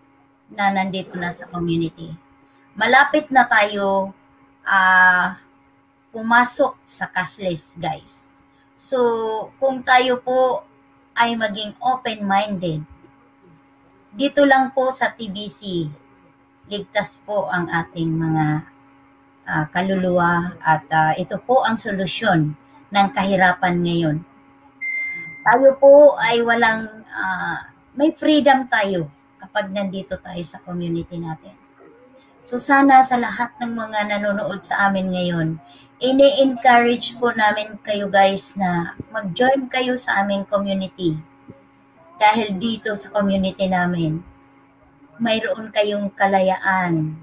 na nandito na sa community. Malapit na tayo ah pumasok sa cashless, guys. So, kung tayo po ay maging open-minded, dito lang po sa TBC, ligtas po ang ating mga ah, kaluluwa at ah, ito po ang solusyon ng kahirapan ngayon. Tayo po ay walang, ah, may freedom tayo kapag nandito tayo sa community natin. So sana sa lahat ng mga nanonood sa amin ngayon, ini-encourage po namin kayo guys na mag-join kayo sa aming community. Dahil dito sa community namin, mayroon kayong kalayaan.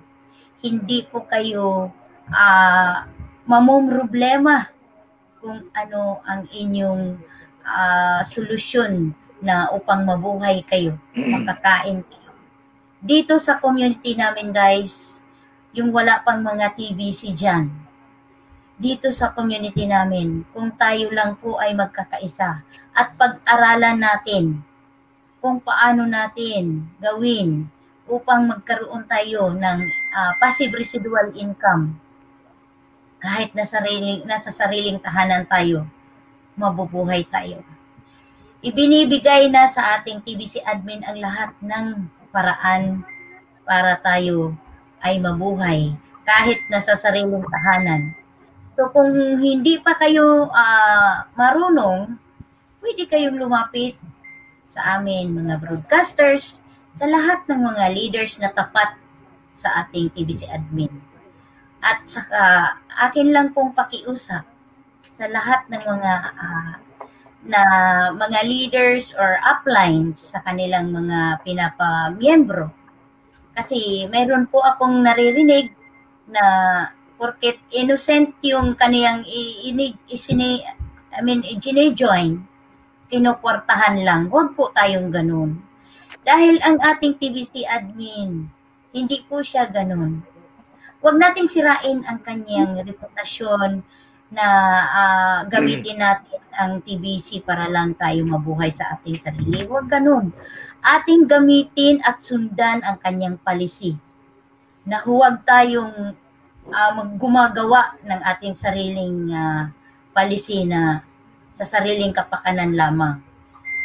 Hindi po kayo ah mamumroblema kung ano ang inyong ah, solusyon na upang mabuhay kayo, makakain kayo. Dito sa community namin guys, yung wala pang mga TBC dyan, dito sa community namin, kung tayo lang po ay magkakaisa at pag-aralan natin kung paano natin gawin upang magkaroon tayo ng ah, passive residual income kahit na sariling, nasa sariling tahanan tayo, mabubuhay tayo. Ibinibigay na sa ating TBC admin ang lahat ng paraan para tayo ay mabuhay kahit nasa sariling tahanan. So kung hindi pa kayo ah, marunong, pwede kayong lumapit sa amin mga broadcasters, sa lahat ng mga leaders na tapat sa ating TBC admin. At saka akin lang pong pakiusap sa lahat ng mga ah, na mga leaders or uplines sa kanilang mga pinapamiyembro. Kasi meron po akong naririnig na porket innocent yung kaniyang i- isini, I mean, join kinukwartahan lang. Huwag po tayong ganun. Dahil ang ating TVC admin, hindi po siya ganun. Huwag nating sirain ang kanyang reputasyon na ah, gamitin natin ang TBC para lang tayo mabuhay sa ating sarili. Huwag ganun. Ating gamitin at sundan ang kanyang policy. Na huwag tayong mag- gumagawa ng ating sariling ah, policy na sa sariling kapakanan lamang.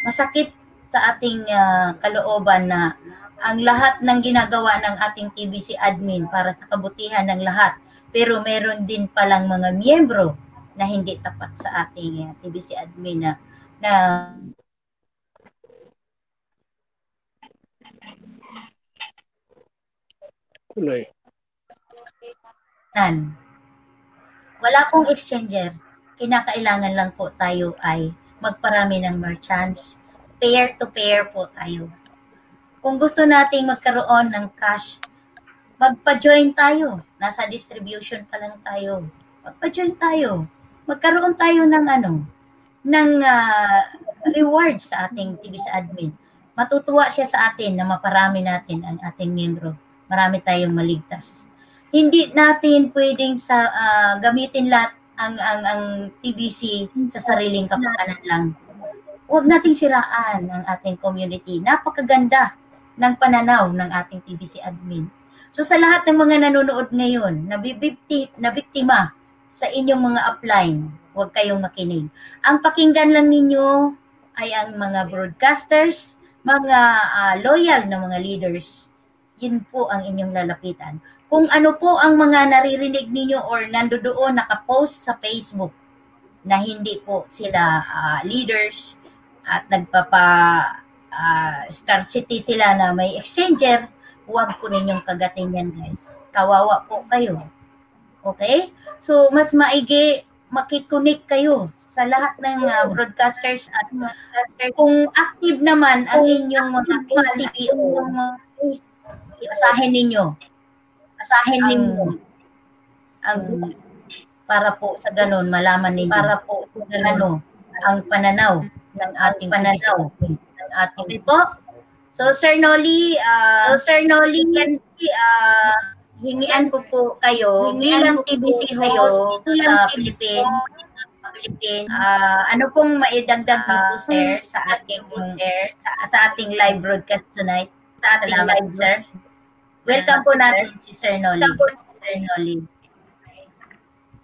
Masakit sa ating ah, kalooban na ang lahat ng ginagawa ng ating TBC admin para sa kabutihan ng lahat pero meron din palang mga miyembro na hindi tapat sa ating uh, TBC admin na, na Tuloy. Nan. Wala pong exchanger. Kinakailangan lang po tayo ay magparami ng merchants. Pair-to-pair po tayo. Kung gusto nating magkaroon ng cash, magpa-join tayo. Nasa distribution pa lang tayo. Magpa-join tayo. Magkaroon tayo ng ano, ng ah, reward sa ating TV sa admin. Matutuwa siya sa atin na maparami natin ang ating membro. Marami tayong maligtas. Hindi natin pwedeng sa ah, gamitin lahat ang ang ang TBC sa sariling kapakanan lang. Huwag nating siraan ang ating community. Napakaganda ng pananaw ng ating TBC admin. So sa lahat ng mga nanonood ngayon, nabibikti, na biktima sa inyong mga upline, huwag kayong makinig. Ang pakinggan lang ninyo ay ang mga broadcasters, mga ah, loyal na mga leaders. Yun po ang inyong lalapitan. Kung ano po ang mga naririnig ninyo or nandoon nakapost sa Facebook na hindi po sila ah, leaders at nagpapa ah, Star City sila na may exchanger, huwag po ninyong kagatin yan guys. Kawawa po kayo. Okay? So, mas maigi makikunik kayo sa lahat ng ah, broadcasters at kung active naman ang inyong mga PCBO, asahin ninyo. Asahin ninyo. Ang para po sa ganun malaman ninyo. Para po sa ganun, ano, ang pananaw ng ating pananaw ng ating okay po. So Sir Noli, ah so Sir Noli, ah hingian ko po kayo bilang TBC host dito sa Philippines. Philippines. Ah, ano pong maidagdag niyo po sir sa ating sir sa, sa ating live broadcast tonight? Sa ating live sir. Welcome po natin si Sir Noli. Sir Noli.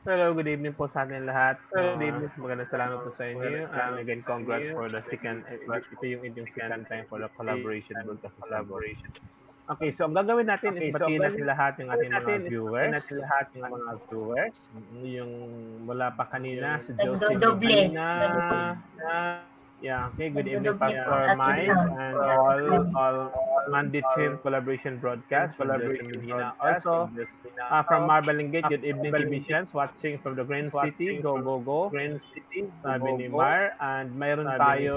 Hello, good evening po sa atin lahat. Good evening. Magandang salamat po sa inyo. And again, congrats for the second, eh, ito yung inyong second time for the collaboration broadcast collaboration. Okay, so ang gagawin natin is batiin natin lahat yung ating mga viewers. natin lahat yung mga viewers. Yung mula pa kanina, si Josie Nagdodoble. kanina. Yeah, okay, good evening Pastor Mike and all all Monday Team Collaboration Broadcast, Collaboration Medina. Also, uh, from Marbalin Gate, good evening Divisions, watching from the Grand City, go, go, go. Grand City, sabi ni Mar. And mayroon tayo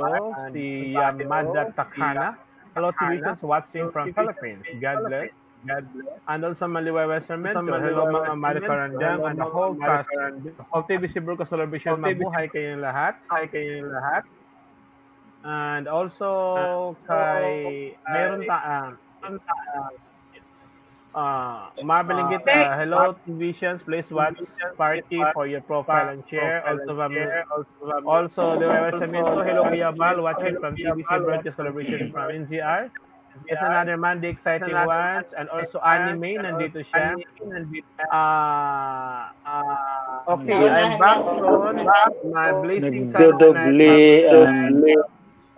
si Yamada Takana. Hello Divisions, watching from Philippines. God bless. God bless. And also Maliway Western Mentor. Hello mga Marikarandang and the whole cast of TVC Broadcast Collaboration. Mabuhay kayong lahat. Hi kayong lahat. And also kay meron ta um, uh, Marvel Ingit, uh, hello Visions, please watch party for your profile and share. Also, um, also the Samento, hello Kuya Bal, watching from TVC Broadcast Collaboration from NGR. It's another Monday exciting ones. And also anime, nandito siya. Uh, uh, okay, I'm back soon. My blazing sun Nagdodoble ang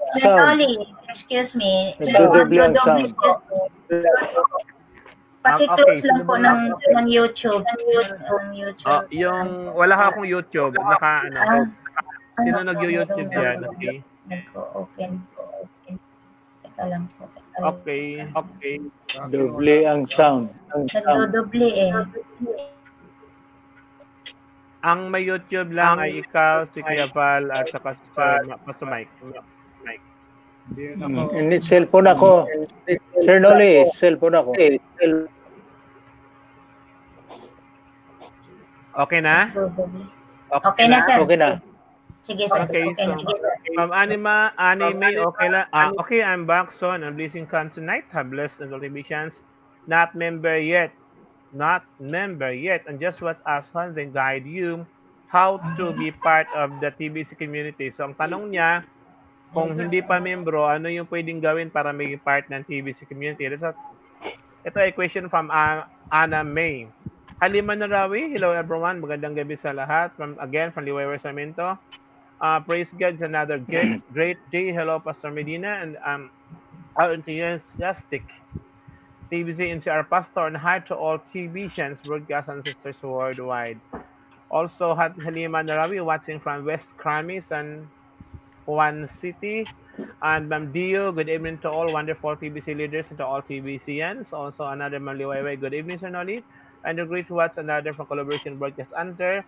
Sir. Noli, excuse me. Sir sound. excuse me. Paki-close Okay, lang po ng, ng YouTube. Ng YouTube. Oh, yung wala ka akong YouTube, naka ano. Ah, Sino ano, nag-YouTube diyan? ano, Okay. Nag-open. Open. Teka lang po. Teka lang. Okay, okay. doble ang sound. Ang sound. Nagdodoble eh. Ang may YouTube lang ay ikaw, si Kuya Val, at saka si Pastor Mike. Mike. Hindi yun Mm, ako. Hindi, cellphone ako. Sir Noli, cellphone ako. Okay na? Nagdodoble. Okay na, sir. Okay na. Sige, sir. Okay, Okay, so. Sige, sir. from anima, anime, okay lang. Ah, okay, I'm back soon. I'm blessing come tonight. Have blessed and televisions. Not member yet. Not member yet. And just what us then guide you how to be part of the TBC community. So ang tanong niya, kung hindi pa membro, ano yung pwedeng gawin para maging part ng TBC community? That's a, ito ay question from uh, Anna May. Halima Narawi, hello everyone. Magandang gabi sa lahat. From again from Liwayway Sarmiento. Uh, praise God, it's another great, great day. Hello, Pastor Medina, and um, our enthusiastic TBC NCR pastor, and hi to all TVisions, broadcast and sisters worldwide. Also, Hat Halima Narawi watching from West Kramis and Juan City. And Ma'am Dio, good evening to all wonderful PBC leaders and to all TBCians. Also, another Ma'am Liwayway, good evening, Sir Noli. And the great what's another from collaboration broadcast under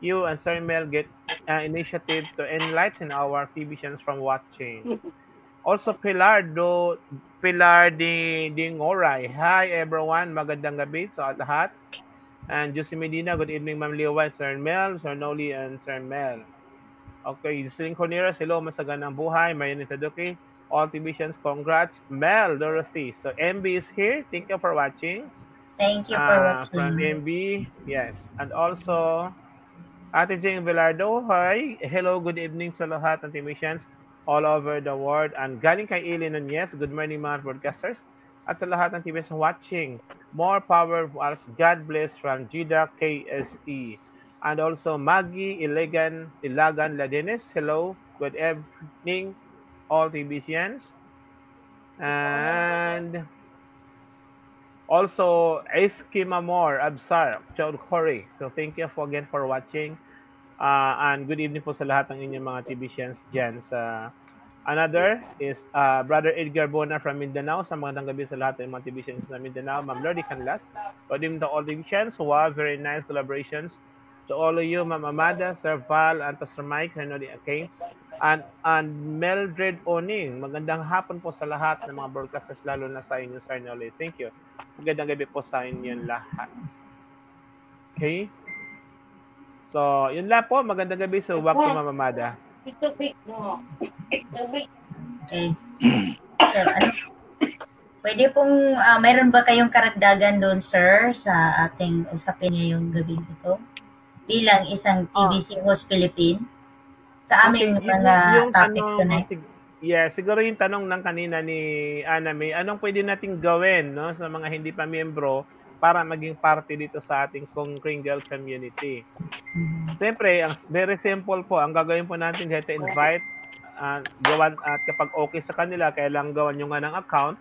you and Sir Mel get uh, initiative to enlighten our physicians from watching. Also, Pilar do Pilar di Dingoray. Hi everyone, magandang gabi sa lahat. And Josie Medina, good evening Ma'am Liwan, Sir Mel, Sir Noli, and Sir Mel. Okay, Jocelyn Corneras, hello, masaganang buhay. Mayan Taduki, all TVisions, congrats. Mel, Dorothy. So MB is here. Thank you for watching. Thank you for From watching. MB, yes. And also, Ate Jane Velardo, hi. Hello, good evening sa lahat ng TVisions all over the world. And galing kay Ili Nunez, good morning mga broadcasters. At sa lahat ng TVisions watching, more power for us. God bless from Jida KSE. And also Maggie Ilagan, Ilagan Ladenes, hello, good evening all TVisions. And also Eskimamor Absar Chaudhuri. So thank you for, again for watching. Uh, and good evening po sa lahat ng inyong mga TVisions dyan sa Another is uh, Brother Edgar Bona from Mindanao. Sa mga gabi sa lahat ng mga TVisions sa Mindanao. Ma'am Lordy Canlas. Good evening to all TVisions. Wow, very nice collaborations. To all of you, Ma'am Amada, Sir Val, and Pastor Mike, Henry okay. And, and Meldred Oning. Magandang hapon po sa lahat ng mga broadcasters, lalo na sa inyo, Sir Noli. Thank you. Magandang gabi po sa inyo lahat. Okay? So, yun lang po. Magandang gabi. So, back to Ma'am Amada. Tubig mo. Tubig. Okay. So, ano? Pwede pong, ah, mayroon ba kayong karagdagan doon, sir, sa ating usapin ngayong gabi ito? Bilang isang TVC Host Philippine? Sa aming Okay, mga yung topic tanong- tonight. sig- Yeah, siguro yung tanong ng kanina ni Ana May, anong pwede nating gawin no, sa mga hindi pa miyembro para maging parte dito sa ating Kringle community? Mhm. Siyempre, ang very simple po, ang gagawin po natin dito invite uh, gawan at kapag okay sa kanila, kailangan gawan nyo nga ng account.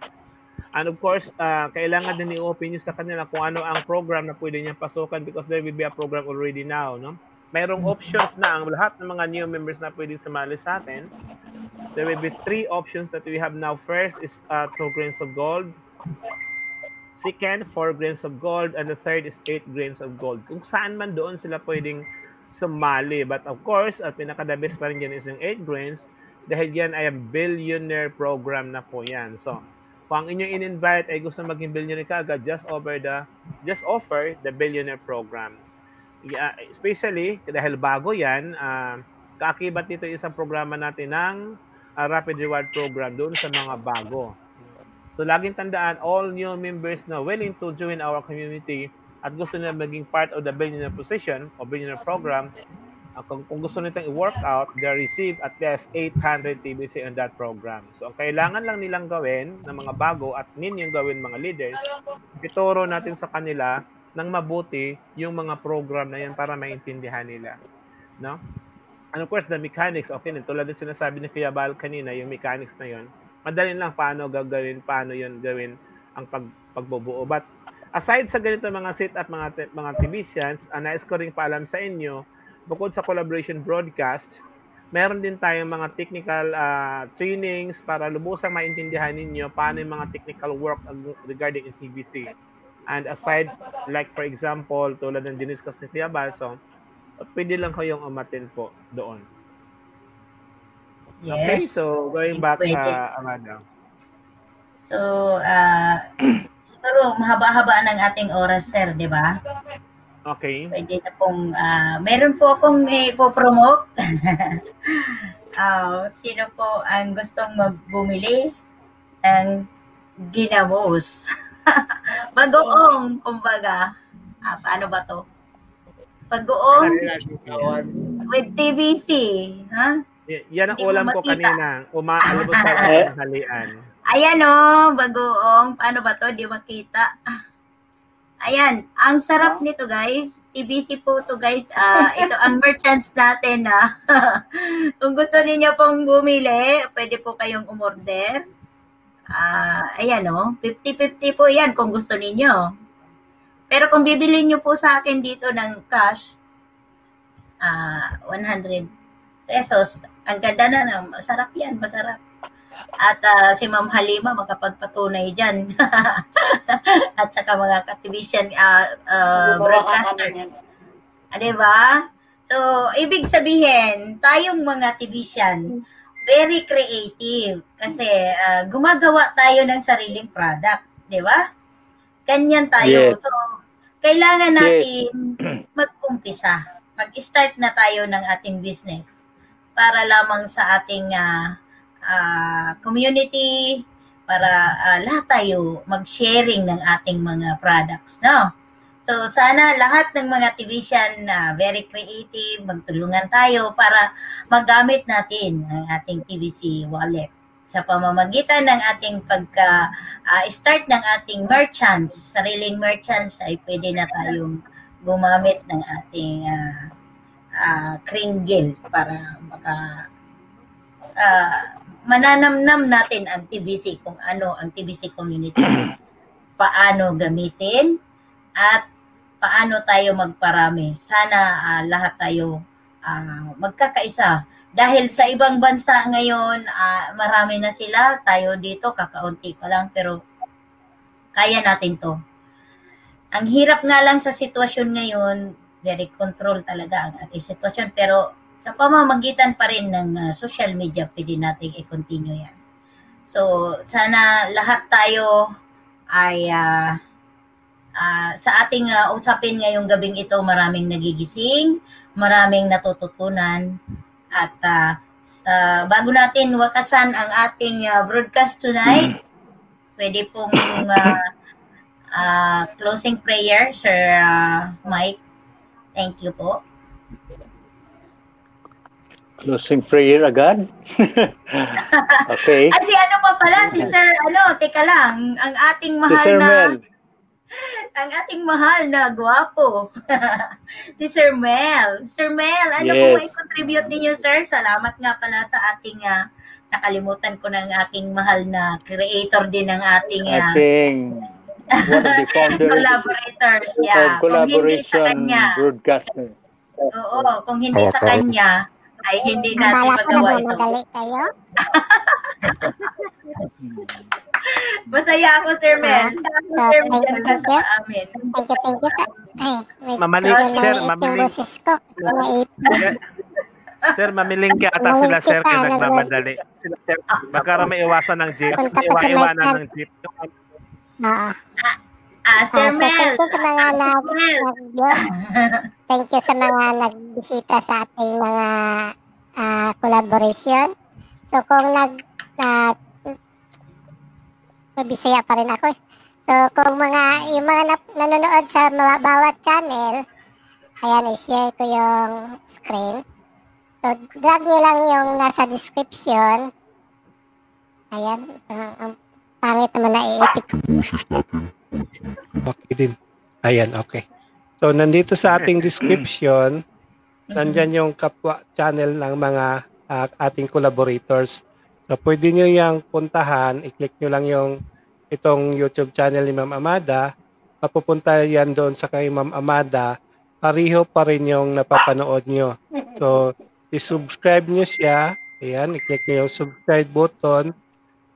And of course, ah, kailangan din i-open sa kanila kung ano ang program na pwede niya pasukan because there will be a program already now, no? Mayroong options na ang lahat ng mga new members na pwede sumali sa atin. There will be three options that we have now. First is uh, two grains of gold. Second, four grains of gold. And the third is eight grains of gold. Kung saan man doon sila pwedeng sumali. But of course, at pinaka-the best pa rin dyan is yung eight grains. Dahil yan ay ang billionaire program na po yan. So, kung ang inyong in-invite ay gusto maging billionaire ka agad, just over the, just offer the billionaire program. Yeah, especially, dahil bago yan, ah, kaakibat dito isang programa natin ng ah, Rapid Reward Program doon sa mga bago. So, laging tandaan, all new members na willing to join our community at gusto nila maging part of the billionaire position o billionaire program, uh, kung, kung gusto nitong i-work out, they receive at least 800 TBC on that program. So, ang kailangan lang nilang gawin ng mga bago at ninyong gawin mga leaders, ituro natin sa kanila ng mabuti yung mga program na yan para maintindihan nila. No? And of course, the mechanics, okay, tulad din sinasabi ni Kuya Bal kanina, yung mechanics na yon madali lang paano gagawin, paano yon gawin ang pag, pagbubuo. But aside sa ganito mga sit at mga mga TVisions, ang nais ko rin paalam sa inyo, bukod sa collaboration broadcast, meron din tayong mga technical ah, trainings para lubusang maintindihan ninyo paano yung mga technical work regarding in TVC. And aside, like for example, tulad ng diniscuss ni Kuya Balso, pwede lang kayong umatin po doon. Okay, Yes. so going back sa Amanda. So, ah, siguro mahaba-haba ng ating oras, sir, di ba? Okay. Pwede na pong, ah, meron po akong ipopromote. Ah, sino po ang gustong bumili ng ginamos? Bagoong, kumbaga. Ah, paano ba to? Bagoong with TVC. Ha? Y- yan ang mo ulam ko kanina. Umaalabot sa halian. Ayan o, bagoong. Paano ba to? Di makita. Ayan, ang sarap nito guys. TBC po to guys. Ah, ito ang merchants natin na. Kung gusto niyo pong bumili, pwede po kayong umorder. Ah, ayan o, 50-50 po yan kung gusto niyo. Pero kung bibili niyo po sa akin dito ng cash, ah 100 pesos. Ang ganda na, na masarap yan, masarap. At ah, si Ma'am Halima makapagpatunay dyan. At saka mga kativisyan uh, ka broadcaster. Ah, di ba? So, ibig sabihin, tayong mga tibisyan, very creative kasi ah, gumagawa tayo ng sariling product, di ba? Ganyan tayo. Yes. So, kailangan Yes. natin mag-umpisa. Mag-start na tayo ng ating business para lamang sa ating ah, ah, community, para ah, lahat tayo mag-sharing ng ating mga products, no? So sana lahat ng mga activation na very creative, magtulungan tayo para magamit natin ang ating TVC wallet sa pamamagitan ng ating pagka ah, start ng ating merchants, sariling merchants ay pwede na tayong gumamit ng ating ah, ah, kringgil para maka ah, mananamnam natin ang TBC kung ano ang TBC community, paano gamitin at paano tayo magparami. Sana ah, lahat tayo ah, magkakaisa. Dahil sa ibang bansa ngayon, ah, marami na sila, tayo dito kakaunti pa lang pero kaya natin 'to. Ang hirap nga lang sa sitwasyon ngayon, very control talaga ang ating sitwasyon pero sa pamamagitan pa rin ng ah, social media, pwede nating i-continue yan. So, sana lahat tayo ay ah, ah, sa ating ah, usapin ngayong gabing ito, maraming nagigising, maraming natututunan, at ah, sa, bago natin wakasan ang ating ah, broadcast tonight, pwede pong ah, ah, closing prayer, Sir ah, Mike. Thank you po. Closing prayer agad? okay. Ay, si ano pa pala, si Sir, ano, teka lang, ang ating Si mahal Sir na, Mel. ang ating mahal na gwapo. si Sir Mel. Sir Mel, ano po Yes. may contribute ninyo, sir? Salamat nga pala sa ating, ah, nakalimutan ko ng aking mahal na creator din ng ating ah, Ating one of the founders collaborators. Yeah. Kung hindi sa collaboration kanya, broadcaster. oo, kung hindi sa kanya, ay hindi natin Akala ko magawa ito. nagmamadali kayo. Masaya ako, Sir Mel. Ah, Sir thank Mel, you, ka thank you. sa amin. Thank you, thank you. Sa, ay, wait. Mamalik, medyo sir, boses ko. Sir, mamiling ka ata sila, sir, kaya nag- nagmamadali. Sila, sir, magkaroon may iwasan ng jeep. Punta pa Iwa, kay iwanan Mike. ng jeep. Oo. Ah, Sir Ah, so Mel. thank you sa mga nag, thank you sa mga nagbisita sa ating mga ah, collaboration. So kung nag na mabisaya pa rin ako. eh. So kung mga yung mga nap- nanonood sa mga bawat channel, ayan i-share ko yung screen. So drag niyo lang yung nasa description. Ayan, ang, ang pangit naman na iipit Okay din. Ayan, okay. So, nandito sa ating description, nandyan yung kapwa channel ng mga ah, ating collaborators. So, pwede nyo yung puntahan, i-click nyo lang yung itong YouTube channel ni Ma'am Amada, mapupunta yan doon sa kay Ma'am Amada, pariho pa rin yung napapanood nyo. So, i-subscribe nyo siya, ayan, i-click nyo yung subscribe button,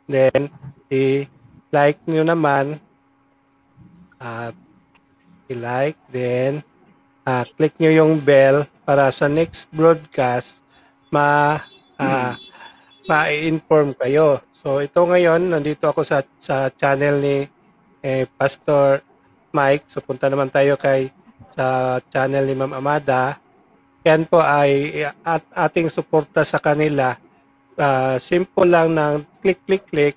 then, i-like nyo naman, at i-like, then ah, click nyo yung bell para sa next broadcast ma ah, ma-inform kayo. So ito ngayon, nandito ako sa sa channel ni eh, Pastor Mike. So punta naman tayo kay sa channel ni Ma'am Amada. Yan po ay at ating suporta sa kanila. Ah, simple lang ng click click click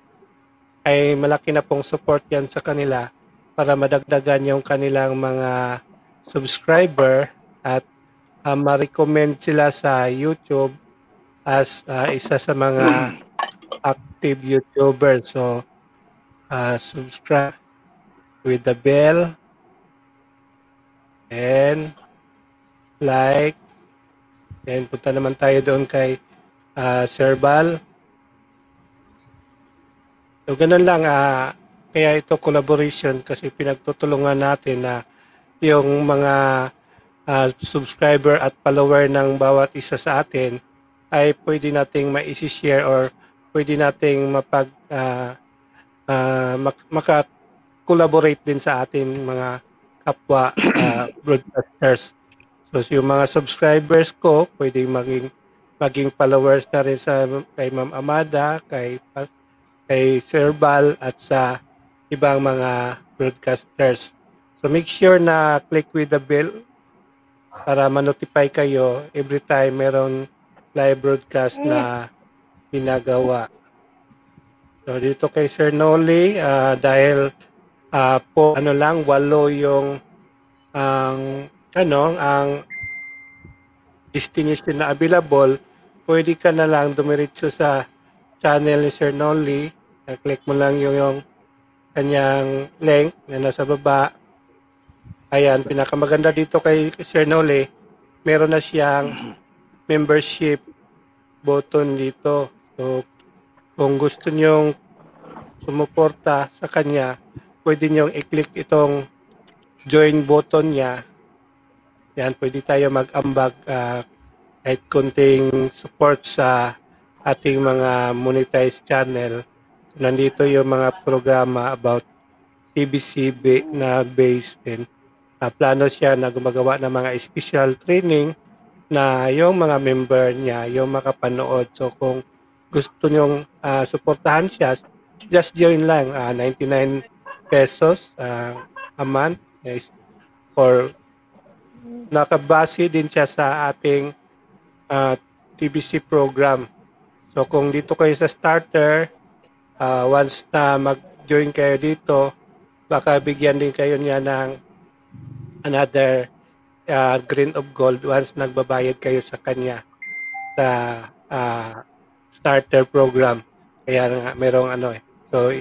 ay malaki na pong support yan sa kanila para madagdagan yung kanilang mga subscriber at uh, ma-recommend sila sa YouTube as uh, isa sa mga active YouTuber. So, uh, subscribe with the bell and like and punta naman tayo doon kay uh, Sir Bal. So, ganun lang. ah kaya ito collaboration kasi pinagtutulungan natin na yung mga ah, subscriber at follower ng bawat isa sa atin ay pwede nating ma-share or pwede nating mapag ah, ah, mak- maka-collaborate din sa atin mga kapwa ah, broadcasters. So yung mga subscribers ko, pwedeng maging maging followers na rin sa kay Ma'am Amada, kay kay Sir Bal at sa ibang mga broadcasters. So make sure na click with the bell para ma-notify kayo every time meron live broadcast na ginagawa. So dito kay Sir Noli, ah, dahil ah, po ano lang walo yung ang ano ang destination na available, pwede ka na lang dumiretso sa channel ni Sir Noli. click mo lang yung, yung kanyang link na nasa baba. Ayan, pinakamaganda dito kay Sir Noli, meron na siyang membership button dito. So, kung gusto nyong sumuporta sa kanya, pwede nyong i-click itong join button niya. Yan, pwede tayo mag-ambag ah, kahit konting support sa ating mga monetized channel. Nandito yung mga programa about TBC ba- na based din. Ah, plano siya na gumagawa ng mga special training na yung mga member niya, yung makapanood. So kung gusto nyong ah, suportahan siya, just join lang. ah, 99 pesos ah, a month is for nakabase din siya sa ating ah, TBC program. So kung dito kayo sa starter, ah, once na mag-join kayo dito, baka bigyan din kayo niya ng another ah, green of gold once nagbabayad kayo sa kanya sa ah, starter program. Kaya nga merong ano eh. So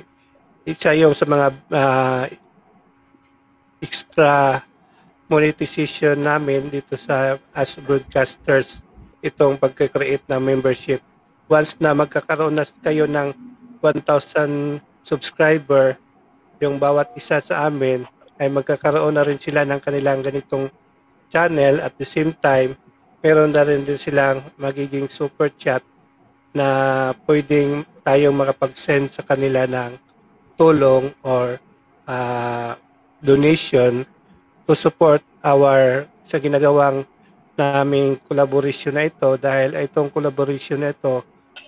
isa yung sa mga ah, extra monetization namin dito sa as broadcasters itong pagka-create ng membership. Once na magkakaroon na kayo ng 1,000 subscriber, yung bawat isa sa amin ay magkakaroon na rin sila ng kanilang ganitong channel at the same time meron na rin din silang magiging super chat na pwedeng tayong makapag-send sa kanila ng tulong or ah, donation to support our sa ginagawang naming collaboration na ito. Dahil itong collaboration na ito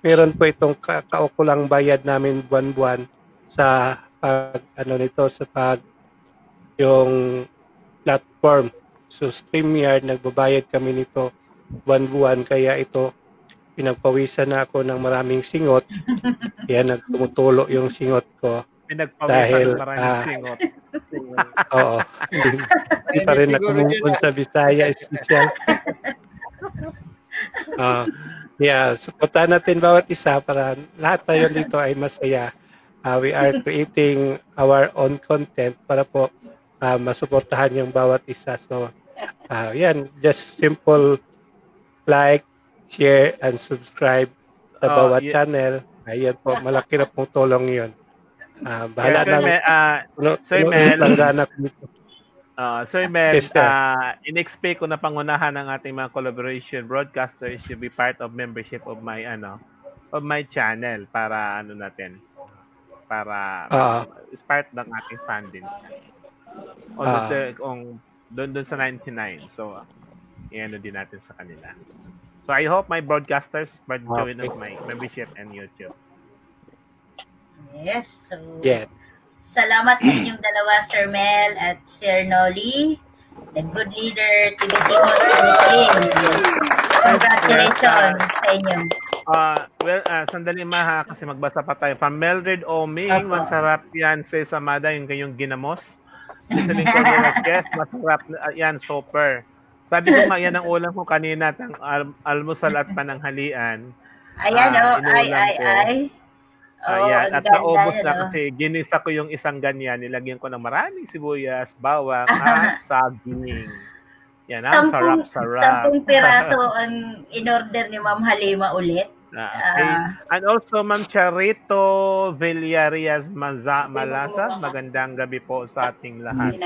meron po itong ka- kaukulang bayad namin buwan-buwan sa pag ano nito sa pag yung platform so StreamYard nagbabayad kami nito buwan-buwan kaya ito pinagpawisan na ako ng maraming singot kaya nagtumutulo yung singot ko Pinagpawisan Dahil, ng maraming ah, singot. Oo. Hindi, hindi pa rin move sa Bisaya special. Ah, yeah, supportan natin bawat isa para lahat tayo dito ay masaya. Ah, we are creating our own content para po ah, masuportahan yung bawat isa. So, ah, yan, just simple like, share, and subscribe sa Oh, bawat yeah. channel. Ayan po, malaki na pong tulong yun. Ah, bahala Sir na ah, puno, Sir puno Mel. Ah, Sir Mel, Yes, sir. ah, in-expect ko na pangunahan ng ating mga collaboration broadcasters should be part of membership of my ano of my channel para ano natin para Ah. is part ng ating funding. O Ah. sa kung doon doon sa 99. So i-ano din natin sa kanila. So I hope my broadcasters but join Okay. us my membership and YouTube. Yes. So, Yeah. Salamat sa inyong dalawa, Sir Mel at Sir Nolly, the good leader, TBC Host Philippines. Congratulations sa inyo. Ah, well, ah, sandali ma ha, kasi magbasa pa tayo. From Mildred Oming, Apo. masarap yan sa Samada, yung kayong ginamos. Listening ko nila, yes, masarap yan, super. Sabi ko nga, yan ang ulam ko kanina, tang al- almusal at pananghalian. Ayan, Ah, oh, ay, ay, ay. Oh, Ayan, at ganda naubos na kasi ginisa ko yung isang ganyan, nilagyan ko ng maraming sibuyas, bawang, at saging. Yan, ang Sampung, sarap-sarap. sampung piraso ang in-order ni Ma'am Halima ulit. Ah, okay. And also, Ma'am Charito Villarias Maza, Malasa, magandang gabi po sa ating lahat.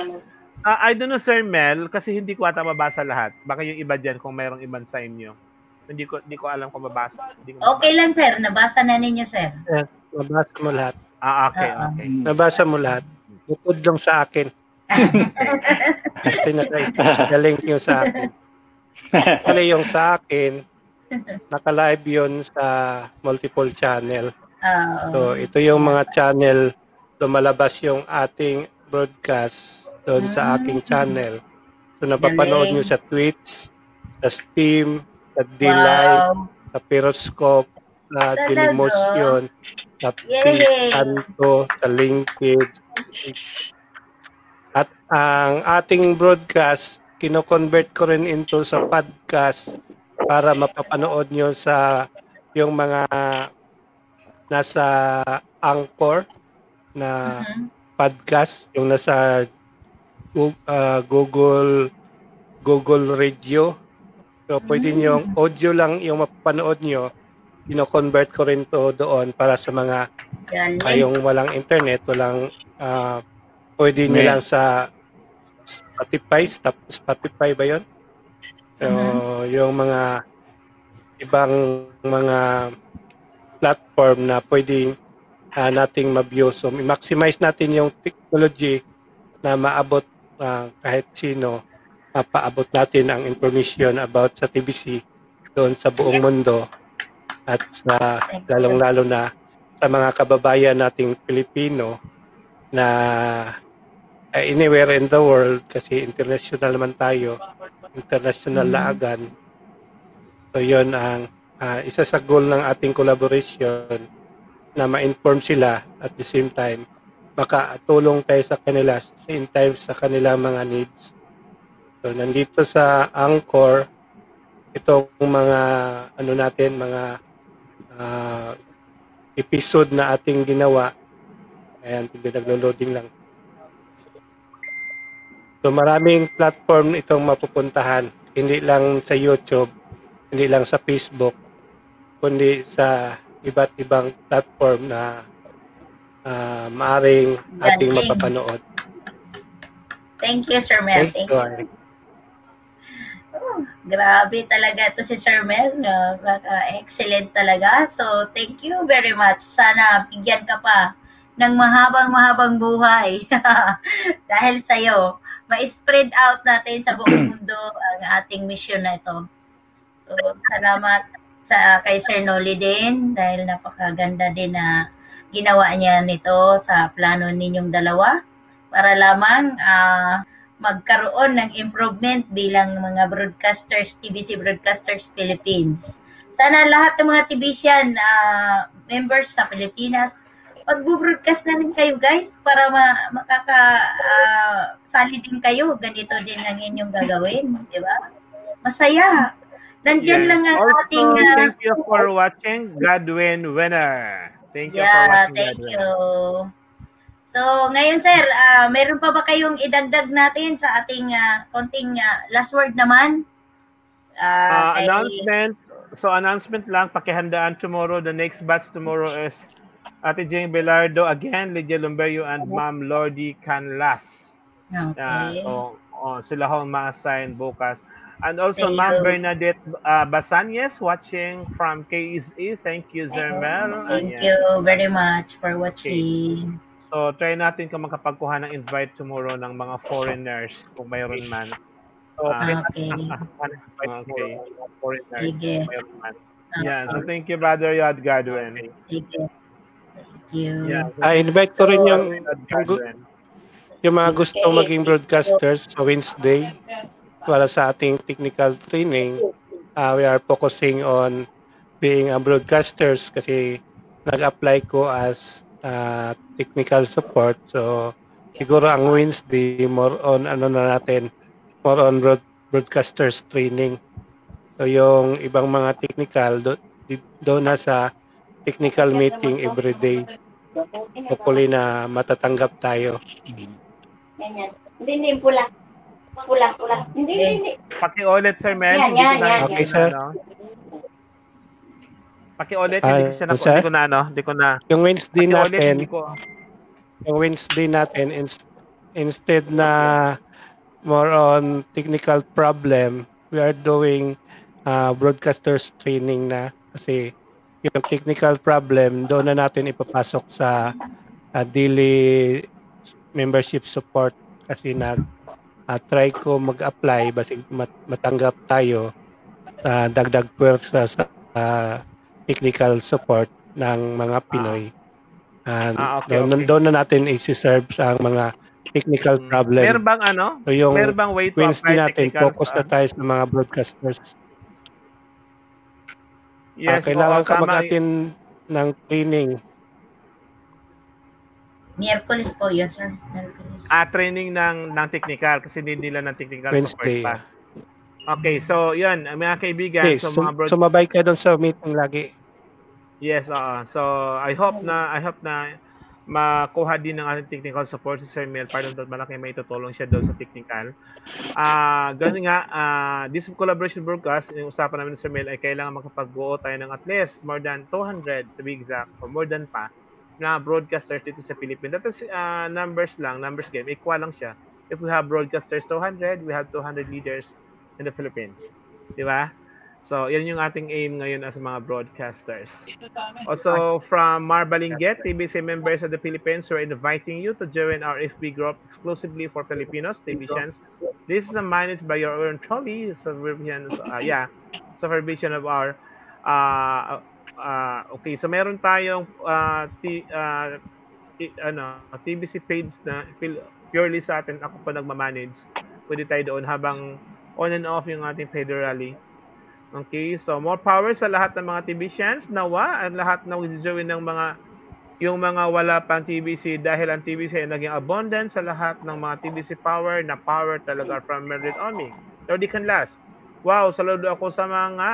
Ah, I don't know, Sir Mel, kasi hindi ko ata mabasa lahat. Baka yung iba dyan kung mayroong ibang sa inyo. Hindi ko hindi ko alam kung mabasa. Hindi ko Okay lang, sir. Nabasa na ninyo, sir. Nabasa mo lahat. Ah, okay, Oo. okay. Nabasa mo lahat. Bukod lang sa akin. Kasi naka-link yung sa akin. Kaya yung sa akin, naka-live yun sa multiple channel. Oo. So, ito yung mga channel lumalabas yung ating broadcast doon sa aking channel. So, napapanood Galing. nyo sa Twitch, sa Steam, sa D-Live, wow. sa Periscope, sa Talaga? Dailymotion, sa! Kanto, sa Linkage. At ang ating broadcast, kino-convert ko rin into sa podcast para mapapanood nyo sa yung mga nasa Anchor na Mhm. podcast, yung nasa ah, Google Google Radio. So, pwede Mm. nyo, audio lang yung mapapanood nyo, kino-convert ko rin to doon para sa mga Galing. kayong walang internet, walang ah, pwede nyo lang sa Spotify, Spotify ba yun? So, yung mga ibang mga platform na pwedeng ah, nating ma-view. So, maximize natin yung technology na maabot ah, kahit sino, mapaabot natin ang information about sa TBC doon sa buong Yes. mundo at sa lalong-lalo na sa mga kababayan nating Pilipino na uh, anywhere in the world kasi international naman tayo, international Mhm. laagan. So yon ang ah, isa sa goal ng ating collaboration na ma-inform sila at the same time makatulong tayo sa kanila same time sa kanilang mga needs. So nandito sa Angkor itong mga ano natin mga ah, episode na ating ginawa. Ayan, naglo-loading lang. So maraming platform itong mapupuntahan. Hindi lang sa YouTube, hindi lang sa Facebook, kundi sa iba't ibang platform na ah, maaring ating mapapanood. Thank you, Sir Mel. Thank Thank you, you. Oh, grabe talaga to si Sir Mel. No? Baka excellent talaga. So, thank you very much. Sana bigyan ka pa ng mahabang-mahabang buhay. Dahil sa'yo, ma-spread out natin sa buong mundo ang ating mission na ito. So, salamat sa kay Sir Noli din dahil napakaganda din na ginawa niya nito sa plano ninyong dalawa para lamang ah, magkaroon ng improvement bilang mga broadcasters, TBC Broadcasters Philippines. Sana lahat ng mga TBCan ah, members sa Pilipinas, magbo-broadcast na rin kayo guys para ma- makaka ah, sali din kayo. Ganito din ang inyong gagawin, di ba? Masaya. Nandyan Yes. lang ang Also, ating ah, thank you for watching Godwin Winner. Thank you for Yeah, watching thank Godwin. you. So, ngayon sir, ah, meron pa ba kayong idagdag natin sa ating ah, konting ah, last word naman? Ah, Uh, kay- announcement. So announcement lang, pakihandaan tomorrow. The next batch tomorrow is Ate Jane Belardo again, Lydia Lumberio and Ma'am Lordy Canlas. Okay. so oh, sila ho ma-assign bukas. And also Ma'am. Bernadette uh, Basanyes watching from KSE. Thank you, Zermel. Thank Ayan. you very much for watching. So try natin kung makapagkuha ng invite tomorrow ng mga foreigners kung mayroon man. Okay. okay. Foreigners Sige. kung mayroon man. Yeah, so thank you, Brother Yad Godwin. Sige. Thank you. Yeah. Ah, invite ko rin yung, yung, mga gustong maging broadcasters sa Wednesday para sa ating technical training. ah, we are focusing on being a broadcasters kasi nag-apply ko as ah, technical support. So, siguro ang Wednesday, more on ano na natin, more on broad, broadcasters training. So, yung ibang mga technical, do, doon na sa technical meeting every day. Hopefully na matatanggap tayo. Ganyan. Hindi, hindi, pula. Pula, pula. Hindi, hindi, hindi. Paki-ulit, Sir Mel. Yan, yan, yan, Okay, sir. Paki-ulit, Ah, hindi ko siya na, hindi ko na, ano, hindi ko na. Yung Wednesday Paki-ulit, natin, ko. yung Wednesday natin, ins- instead na more on technical problem, we are doing ah, broadcasters training na kasi yung technical problem doon na natin ipapasok sa ah, daily membership support kasi nag ah, try ko mag-apply basig mat- matanggap tayo sa dagdag puwersa sa ah, technical support ng mga Pinoy. Ah, Ah, okay, doon, okay. doon na natin i-serve sa mga technical Mm. problem. Meron bang ano? So yung Meron bang way to Wednesday apply natin, technical? focus na tayo sa mga broadcasters. Yes, Ah, kailangan ka mag-attend ng training. Miyerkules po yun, sir. Miyerkules. Ah, training ng ng technical kasi hindi nila ng technical Wednesday. support pa. Okay, so yun, mga kaibigan, Okay, so sum- mga broad- sumabay ka doon sa meeting lagi. Yes, oo. So I hope na I hope na makuha din ng ating technical support si Sir Mel para doon malaki may tutulong siya doon sa technical. Ah, ganun nga, ah, this collaboration broadcast, yung usapan namin ni Sir Mel ay kailangan makapag-buo tayo ng at least more than 200 to be exact, or more than pa, na broadcasters dito sa Philippines. That is ah, numbers lang, numbers game, equal lang siya. If we have broadcasters 200, we have 200 leaders in the Philippines. Di ba? So, yan yung ating aim ngayon as mga broadcasters. Also, from Marbalinget, TBC members of the Philippines, we're inviting you to join our FB group exclusively for Filipinos, TVsians. This is managed by your own trolley, supervision, uh, yeah, supervision of our, uh, uh, okay, so meron tayong uh, t, uh, t- ano, TBC page na purely sa atin, ako pa nagmamanage. Pwede tayo doon habang on and off yung ating federally. Okay, so more power sa lahat ng mga TVsians. Nawa, ang lahat ng join ng mga yung mga wala pang TBC dahil ang TBC ay naging abundant sa lahat ng mga TBC power na power talaga from Meredith Oming. Lordy can last. Wow, saludo ako sa mga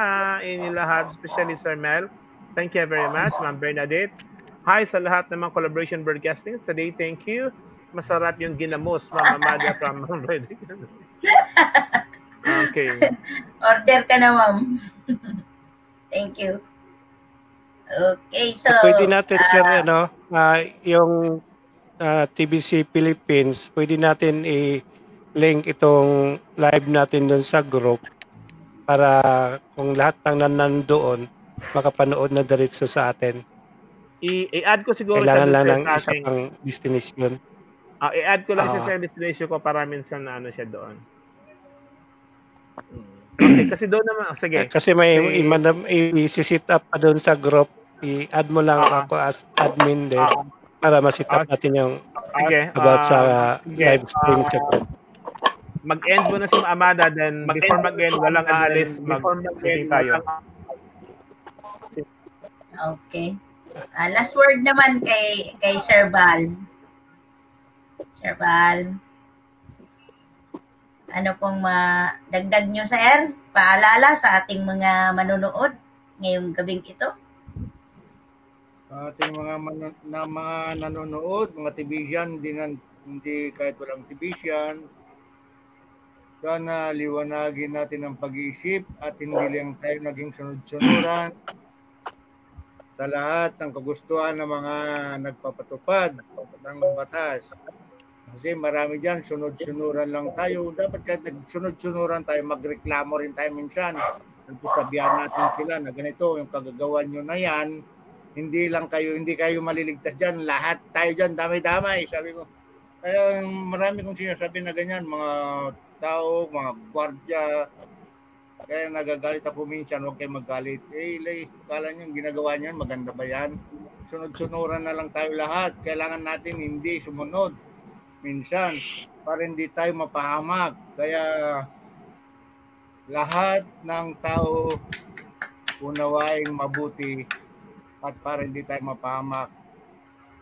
ini lahat, especially Sir Mel. Thank you very much, Ma'am Bernadette. Hi sa lahat ng mga collaboration broadcasting. Today, thank you. Masarap yung ginamos, Ma'am Amada from Ma'am Bernadette. Okay. Order ka na, ma'am. Thank you. Okay, so... pwede natin, sir, ah, ano, ah, yung ah, TBC Philippines, pwede natin i-link itong live natin doon sa group para kung lahat ng nan- nandoon, makapanood na diretso sa atin. I- i-add ko siguro Kailangan lang sa ng isa pang destination. Ah, i-add ko lang siya sa destination ko para minsan na ano siya doon. Hmm. Okay, kasi doon naman, oh, sige. Kasi may imanam i-sit up pa doon sa group. I-add mo lang Ah. ako as admin din para ma-sit up natin yung Sige. about sa ah, sige. live stream Ah, chat. mag-end muna si Amada, then before mag-end, walang aalis, mag-meeting tayo. Okay. Ah, last word naman kay kay Sir Val. Sir Val. Ano pong madagdag nyo, sir? Paalala sa ating mga manonood ngayong gabing ito. Sa ating mga man- na mga nanonood, mga tibisyan, hindi, nan, hindi kahit walang tibisyan, sana liwanagin natin ang pag-iisip at hindi lang tayo naging sunod-sunuran sa lahat ng kagustuhan ng mga nagpapatupad ng batas. Kasi marami dyan, sunod-sunuran lang tayo. Dapat kahit nagsunod-sunuran tayo, magreklamo rin tayo minsan. Nagsabihan natin sila na ganito, yung kagagawa nyo na yan, hindi lang kayo, hindi kayo maliligtas dyan. Lahat tayo dyan, damay-damay. Sabi ko, kaya marami kong sinasabi na ganyan, mga tao, mga gwardya, kaya nagagalit ako minsan, huwag kayo magalit. Eh, lay, kala nyo ginagawa nyo, maganda ba yan? Sunod-sunuran na lang tayo lahat. Kailangan natin hindi sumunod minsan para hindi tayo mapahamak. Kaya lahat ng tao unawain mabuti at para hindi tayo mapahamak.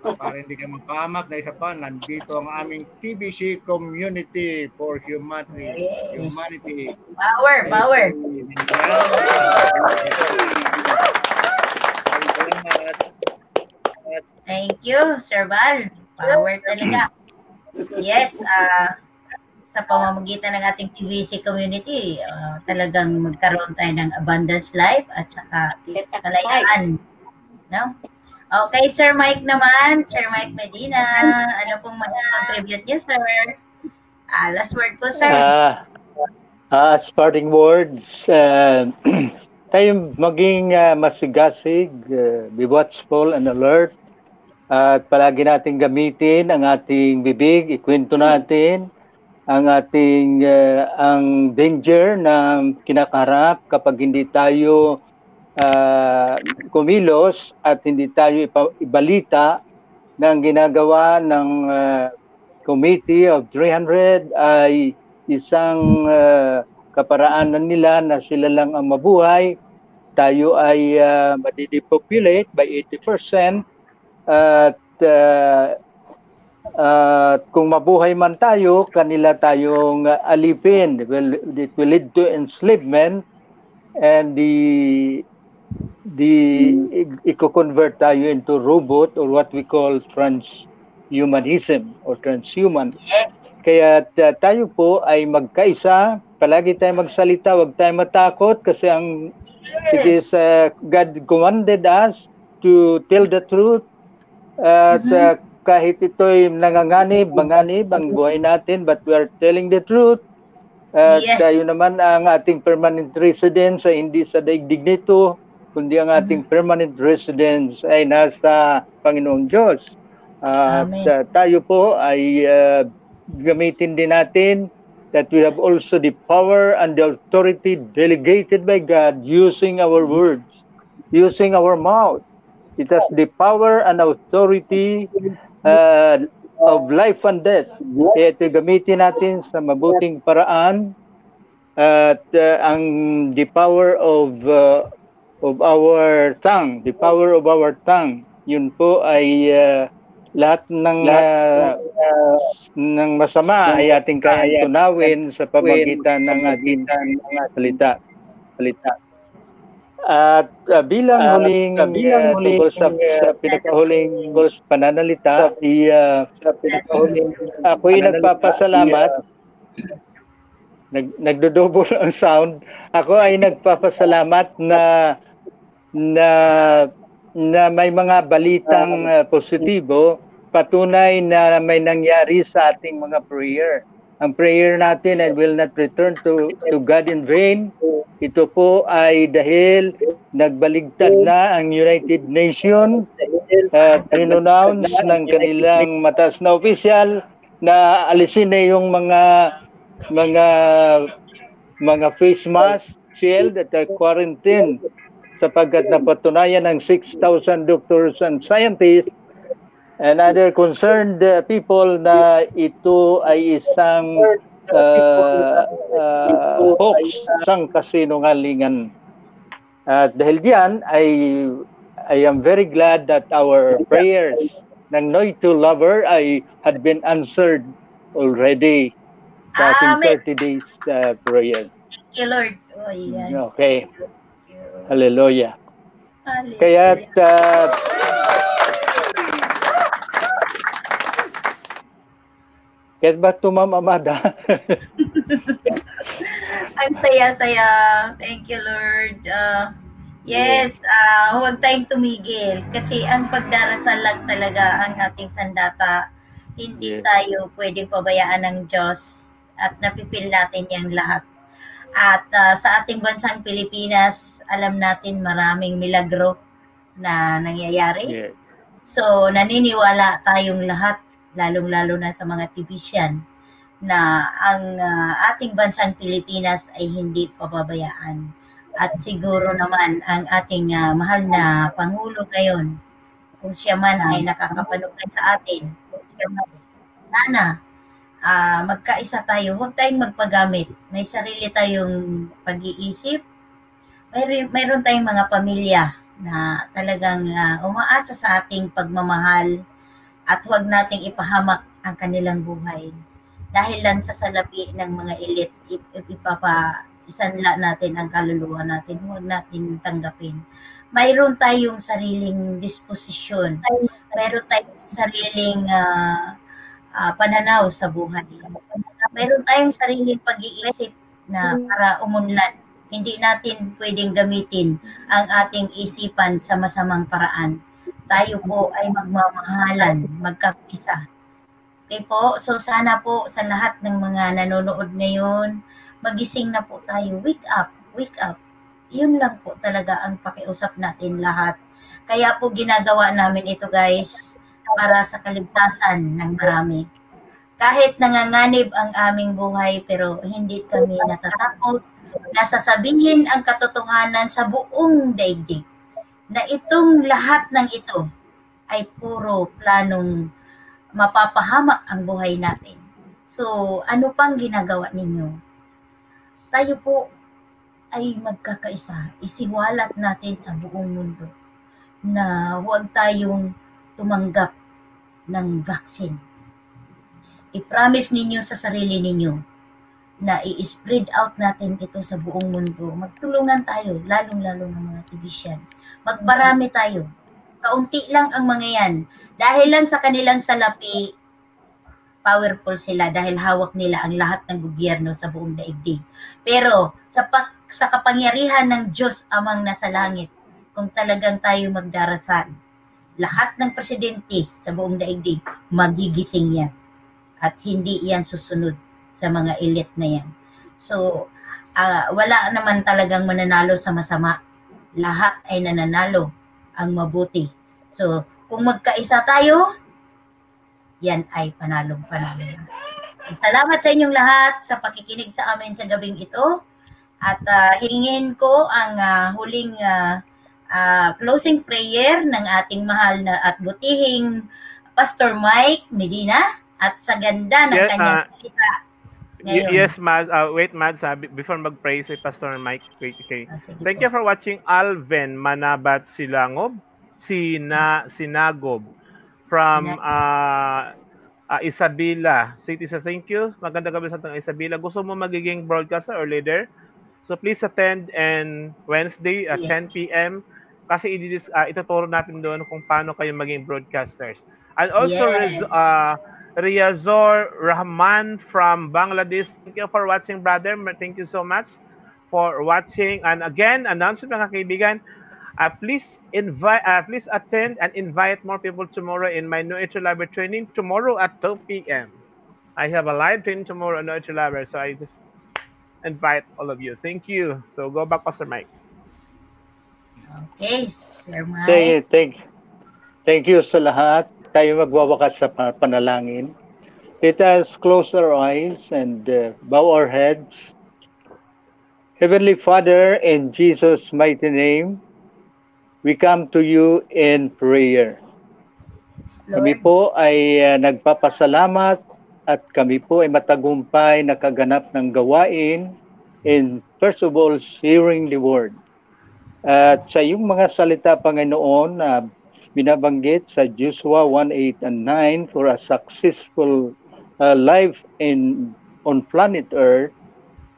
Para hindi kayo mapahamak na isa pa, nandito ang aming TBC Community for Humanity. Yes. Humanity. Power, power. Thank you, Sir Val. Power talaga. Yes, ah sa pamamagitan ng ating TVC community, ah, talagang magkaroon tayo ng abundance life at saka kalayaan. No? Okay, Sir Mike naman, Sir Mike Medina, ano pong mag-contribute niyo, sir? Ah, last word po, sir. Ah, Ah, as parting words, uh, tayo maging uh, masigasig, uh, be watchful and alert. At palagi natin gamitin ang ating bibig, ikwento natin ang ating uh, ang danger na kinakaharap kapag hindi tayo uh, kumilos at hindi tayo ipa- ibalita ang ginagawa ng uh, Committee of 300 ay isang uh, kaparaanan nila na sila lang ang mabuhay. Tayo ay uh, madidepopulate by 80% at uh, uh, kung mabuhay man tayo, kanila tayong alipin. Well, it will lead to enslavement and the the i-convert tayo into robot or what we call transhumanism or transhuman. Kaya uh, tayo po ay magkaisa, palagi tayo magsalita, wag tayo matakot kasi ang it is uh, God commanded us to tell the truth at uh, kahit ito'y nanganganib, manganib ang buhay natin but we are telling the truth. At Yes. tayo naman ang ating permanent residence ay hindi sa daigdig nito, kundi ang ating permanent residence ay nasa Panginoong Diyos. At Amen. uh, tayo po ay uh, gamitin din natin that we have also the power and the authority delegated by God using our words, using our mouth. It has the power and authority uh, of life and death. Kaya ito gamitin natin sa mabuting paraan at uh, ang the power of uh, of our tongue, the power of our tongue, yun po ay uh, lahat ng uh, ng masama ay ating kayang tunawin sa pamagitan ng ating salita. Salita. At uh, bilang At, huling uh, bilang uh, huling, tungkol sa, sa uh, pinakahuling pananalita, i, uh, ako'y nagpapasalamat nag nagdodouble ang sound. Ako ay nagpapasalamat na na na may mga balitang uh, positibo patunay na may nangyari sa ating mga prayer. Ang prayer natin ay will not return to to God in vain. Ito po ay dahil nagbaligtad na ang United Nations at renounce ng kanilang mataas na official na alisin na yung mga mga mga face mask, shield at uh, quarantine sapagkat napatunayan ng 6,000 doctors and scientists and other concerned uh, people na ito ay isang uh, uh, hoax, isang kasinungalingan. At dahil diyan, I, I am very glad that our prayers ng Noy to Lover ay had been answered already sa ating Amen. 30 days uh, prayer. Thank you, Lord. Oh, yan. Okay. Thank you. Hallelujah. Hallelujah. Kaya uh, Kaya ba ito, Ma'am Amada? Ang saya-saya. Thank you, Lord. Uh, yes, uh, huwag tayong tumigil. Kasi ang pagdarasal lang talaga ang ating sandata. Hindi Yes. tayo pwedeng pabayaan ng Diyos at napipil natin yung lahat. At uh, sa ating bansang Pilipinas, alam natin maraming milagro na nangyayari. yes. So, naniniwala tayong lahat, lalong-lalo na sa mga tibisyan, na ang ah, ating bansang Pilipinas ay hindi pababayaan. At siguro naman ang ating ah, mahal na Pangulo ngayon, kung siya man ay nakakapanugay sa atin, sana ah, magkaisa tayo, huwag tayong magpagamit. May sarili tayong pag-iisip, mayroon, mayroon tayong mga pamilya na talagang ah, umaasa sa ating pagmamahal at huwag nating ipahamak ang kanilang buhay. Dahil lang sa salapi ng mga elite, ip- ip- ipapa isanla natin ang kaluluwa natin, huwag natin tanggapin. Mayroon tayong sariling disposisyon. Mayroon tayong sariling ah, ah, pananaw sa buhay. Mayroon tayong sariling pag-iisip na para umunlad. Hindi natin pwedeng gamitin ang ating isipan sa masamang paraan. Tayo po ay magmamahalan, magkapisa. Okay po, so sana po sa lahat ng mga nanonood ngayon, magising na po tayo. Wake up, wake up. Yun lang po talaga ang pakiusap natin lahat. Kaya po ginagawa namin ito guys para sa kaligtasan ng marami. Kahit nanganganib ang aming buhay pero hindi kami natatakot na sasabihin ang katotohanan sa buong daigdig na itong lahat ng ito ay puro planong mapapahamak ang buhay natin. So, ano pang ginagawa ninyo? Tayo po ay magkakaisa. Isiwalat natin sa buong mundo na huwag tayong tumanggap ng vaccine. I-promise ninyo sa sarili ninyo na i-spread out natin ito sa buong mundo. Magtulungan tayo, lalong-lalo ng mga tibisyan. Magbarami tayo. Kaunti lang ang mga yan. Dahil lang sa kanilang salapi, powerful sila dahil hawak nila ang lahat ng gobyerno sa buong daigdig. Pero sa, pa- sa kapangyarihan ng Diyos amang nasa langit, kung talagang tayo magdarasal, lahat ng presidente sa buong daigdig, magigising yan. At hindi yan susunod sa mga elite na yan. So, ah, wala naman talagang mananalo sa masama. Lahat ay nananalo ang mabuti. So, kung magkaisa tayo, yan ay panalong-panalo lang. Salamat sa inyong lahat sa pakikinig sa amin sa gabing ito. At ah, hingin ko ang ah, huling ah, ah, closing prayer ng ating mahal na at butihing Pastor Mike Medina at sa ganda ng Yes, kanyang salita. Y- yes, Mads. Uh, wait, Mads. Uh, be- before mag-pray si Pastor Mike. Wait, okay. Ah, Thank po. you for watching Alvin Manabat Silangob, Sina Sinagob from uh, uh, Isabela City. So thank you. Maganda gabi sa tang Isabela. Gusto mo magiging broadcaster or leader? So please attend and Wednesday at Yeah. 10 p.m. Kasi uh, ituturo natin doon kung paano kayo maging broadcasters. And also. Riz- uh, Riazor Rahman from Bangladesh. Thank you for watching, brother. Thank you so much for watching. And again, announcement mga kaibigan, uh, please invite, uh, please attend and invite more people tomorrow in my No Entry Library training tomorrow at 12 p.m. I have a live training tomorrow at No Entry Library, so I just invite all of you. Thank you. So go back, Pastor Mike. Okay, Sir Mike. Thank, thank, thank you sa lahat. Tayo magwawakas sa pa- panalangin. Let us close our eyes and uh, bow our heads. Heavenly Father, in Jesus' mighty name, we come to you in prayer. Kami po ay uh, nagpapasalamat at kami po ay matagumpay na kaganap ng gawain in first of all hearing the word. At sa iyong mga salita, Panginoon, na binabanggit sa Joshua 1:8 and 9 for a successful uh, life in on planet Earth,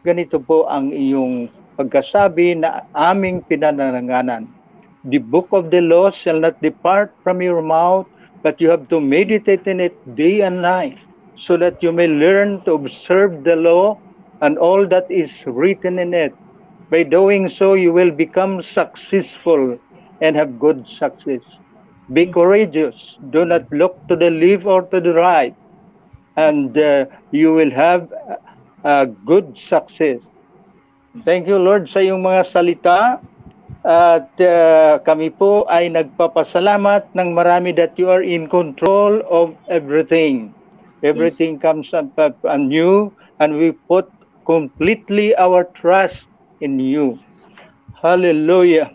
ganito po ang iyong pagkasabi na aming pinananganan. The book of the law shall not depart from your mouth, but you have to meditate in it day and night, so that you may learn to observe the law and all that is written in it. By doing so, you will become successful and have good success. Be courageous. Do not look to the left or to the right, and uh, you will have a good success. Thank you, Lord, sa iyong mga salita. At uh, kami po ay nagpapasalamat ng marami that you are in control of everything. Everything comes up, up anew, and we put completely our trust in you. Hallelujah.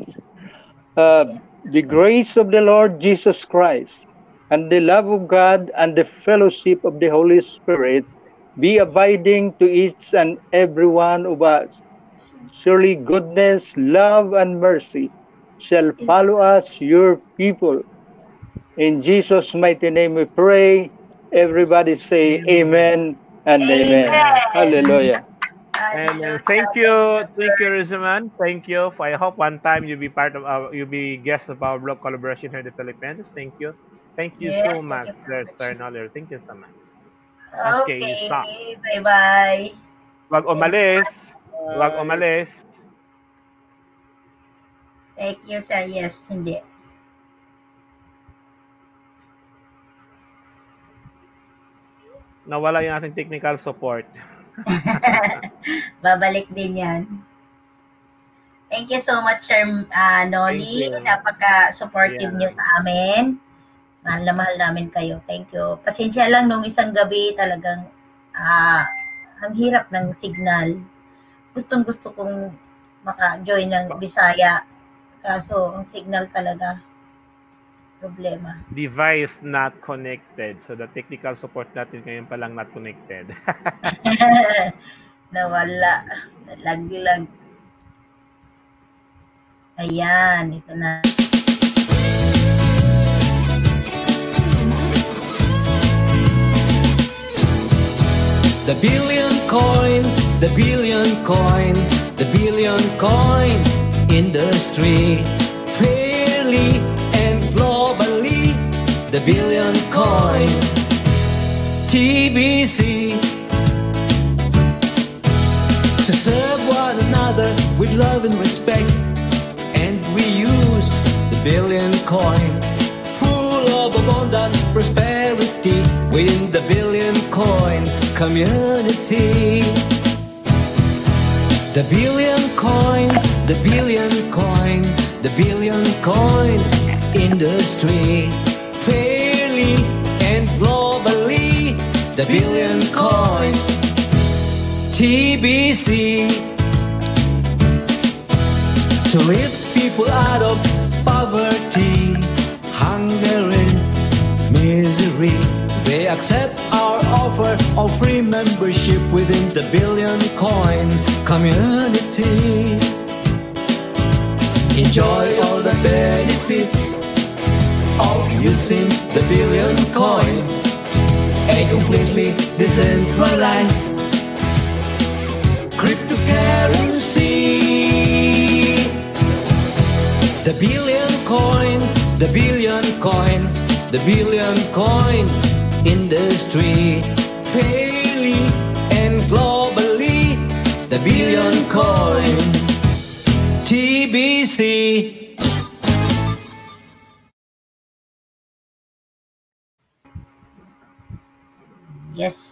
Uh, the grace of the Lord Jesus Christ and the love of God and the fellowship of the Holy Spirit be abiding to each and every one of us. Surely goodness, love, and mercy shall follow us, your people. In Jesus' mighty name we pray. Everybody say amen and amen. Amen. Hallelujah. And uh, thank you, thank you, Rizman. Thank you. I hope one time you'll be part of our, you'll be guest of our blog collaboration here in the Philippines. Thank you. Thank you Yes, so much, Sir very. Sir Noller. Thank you so much. Okay, Okay, stop. bye-bye. Wag umalis. Wag umalis. Thank you, sir. Yes, hindi. Nawala yung ating technical support. Babalik din yan. Thank you so much, Sir. Thank you. Napaka-supportive Yeah. niyo sa amin. Mahal na mahal namin kayo. Thank you. Pasensya lang nung isang gabi talagang ah, ang hirap ng signal. Gustong gusto kong maka-join ng Bisaya. Kaso ang signal talaga problema. Device not connected. So the technical support natin ngayon pa lang not connected. Nawala. Nalaglag. Ayan, ito na. The billion coin, the billion coin, the billion coin industry. Fairly the billion coin. TBC. To serve one another with love and respect. And we use the billion coin. Full of abundance, prosperity within the billion coin community. The billion coin, the billion coin, the billion coin industry. Fairly and globally, the billion coin. TBC. To lift people out of poverty, hunger and misery. They accept our offer of free membership within the billion coin community. Enjoy all the benefits of using the billion coin. A completely decentralized cryptocurrency. The billion coin, the billion coin, the billion coin industry. Fairly and globally, the billion coin. TBC. Yes.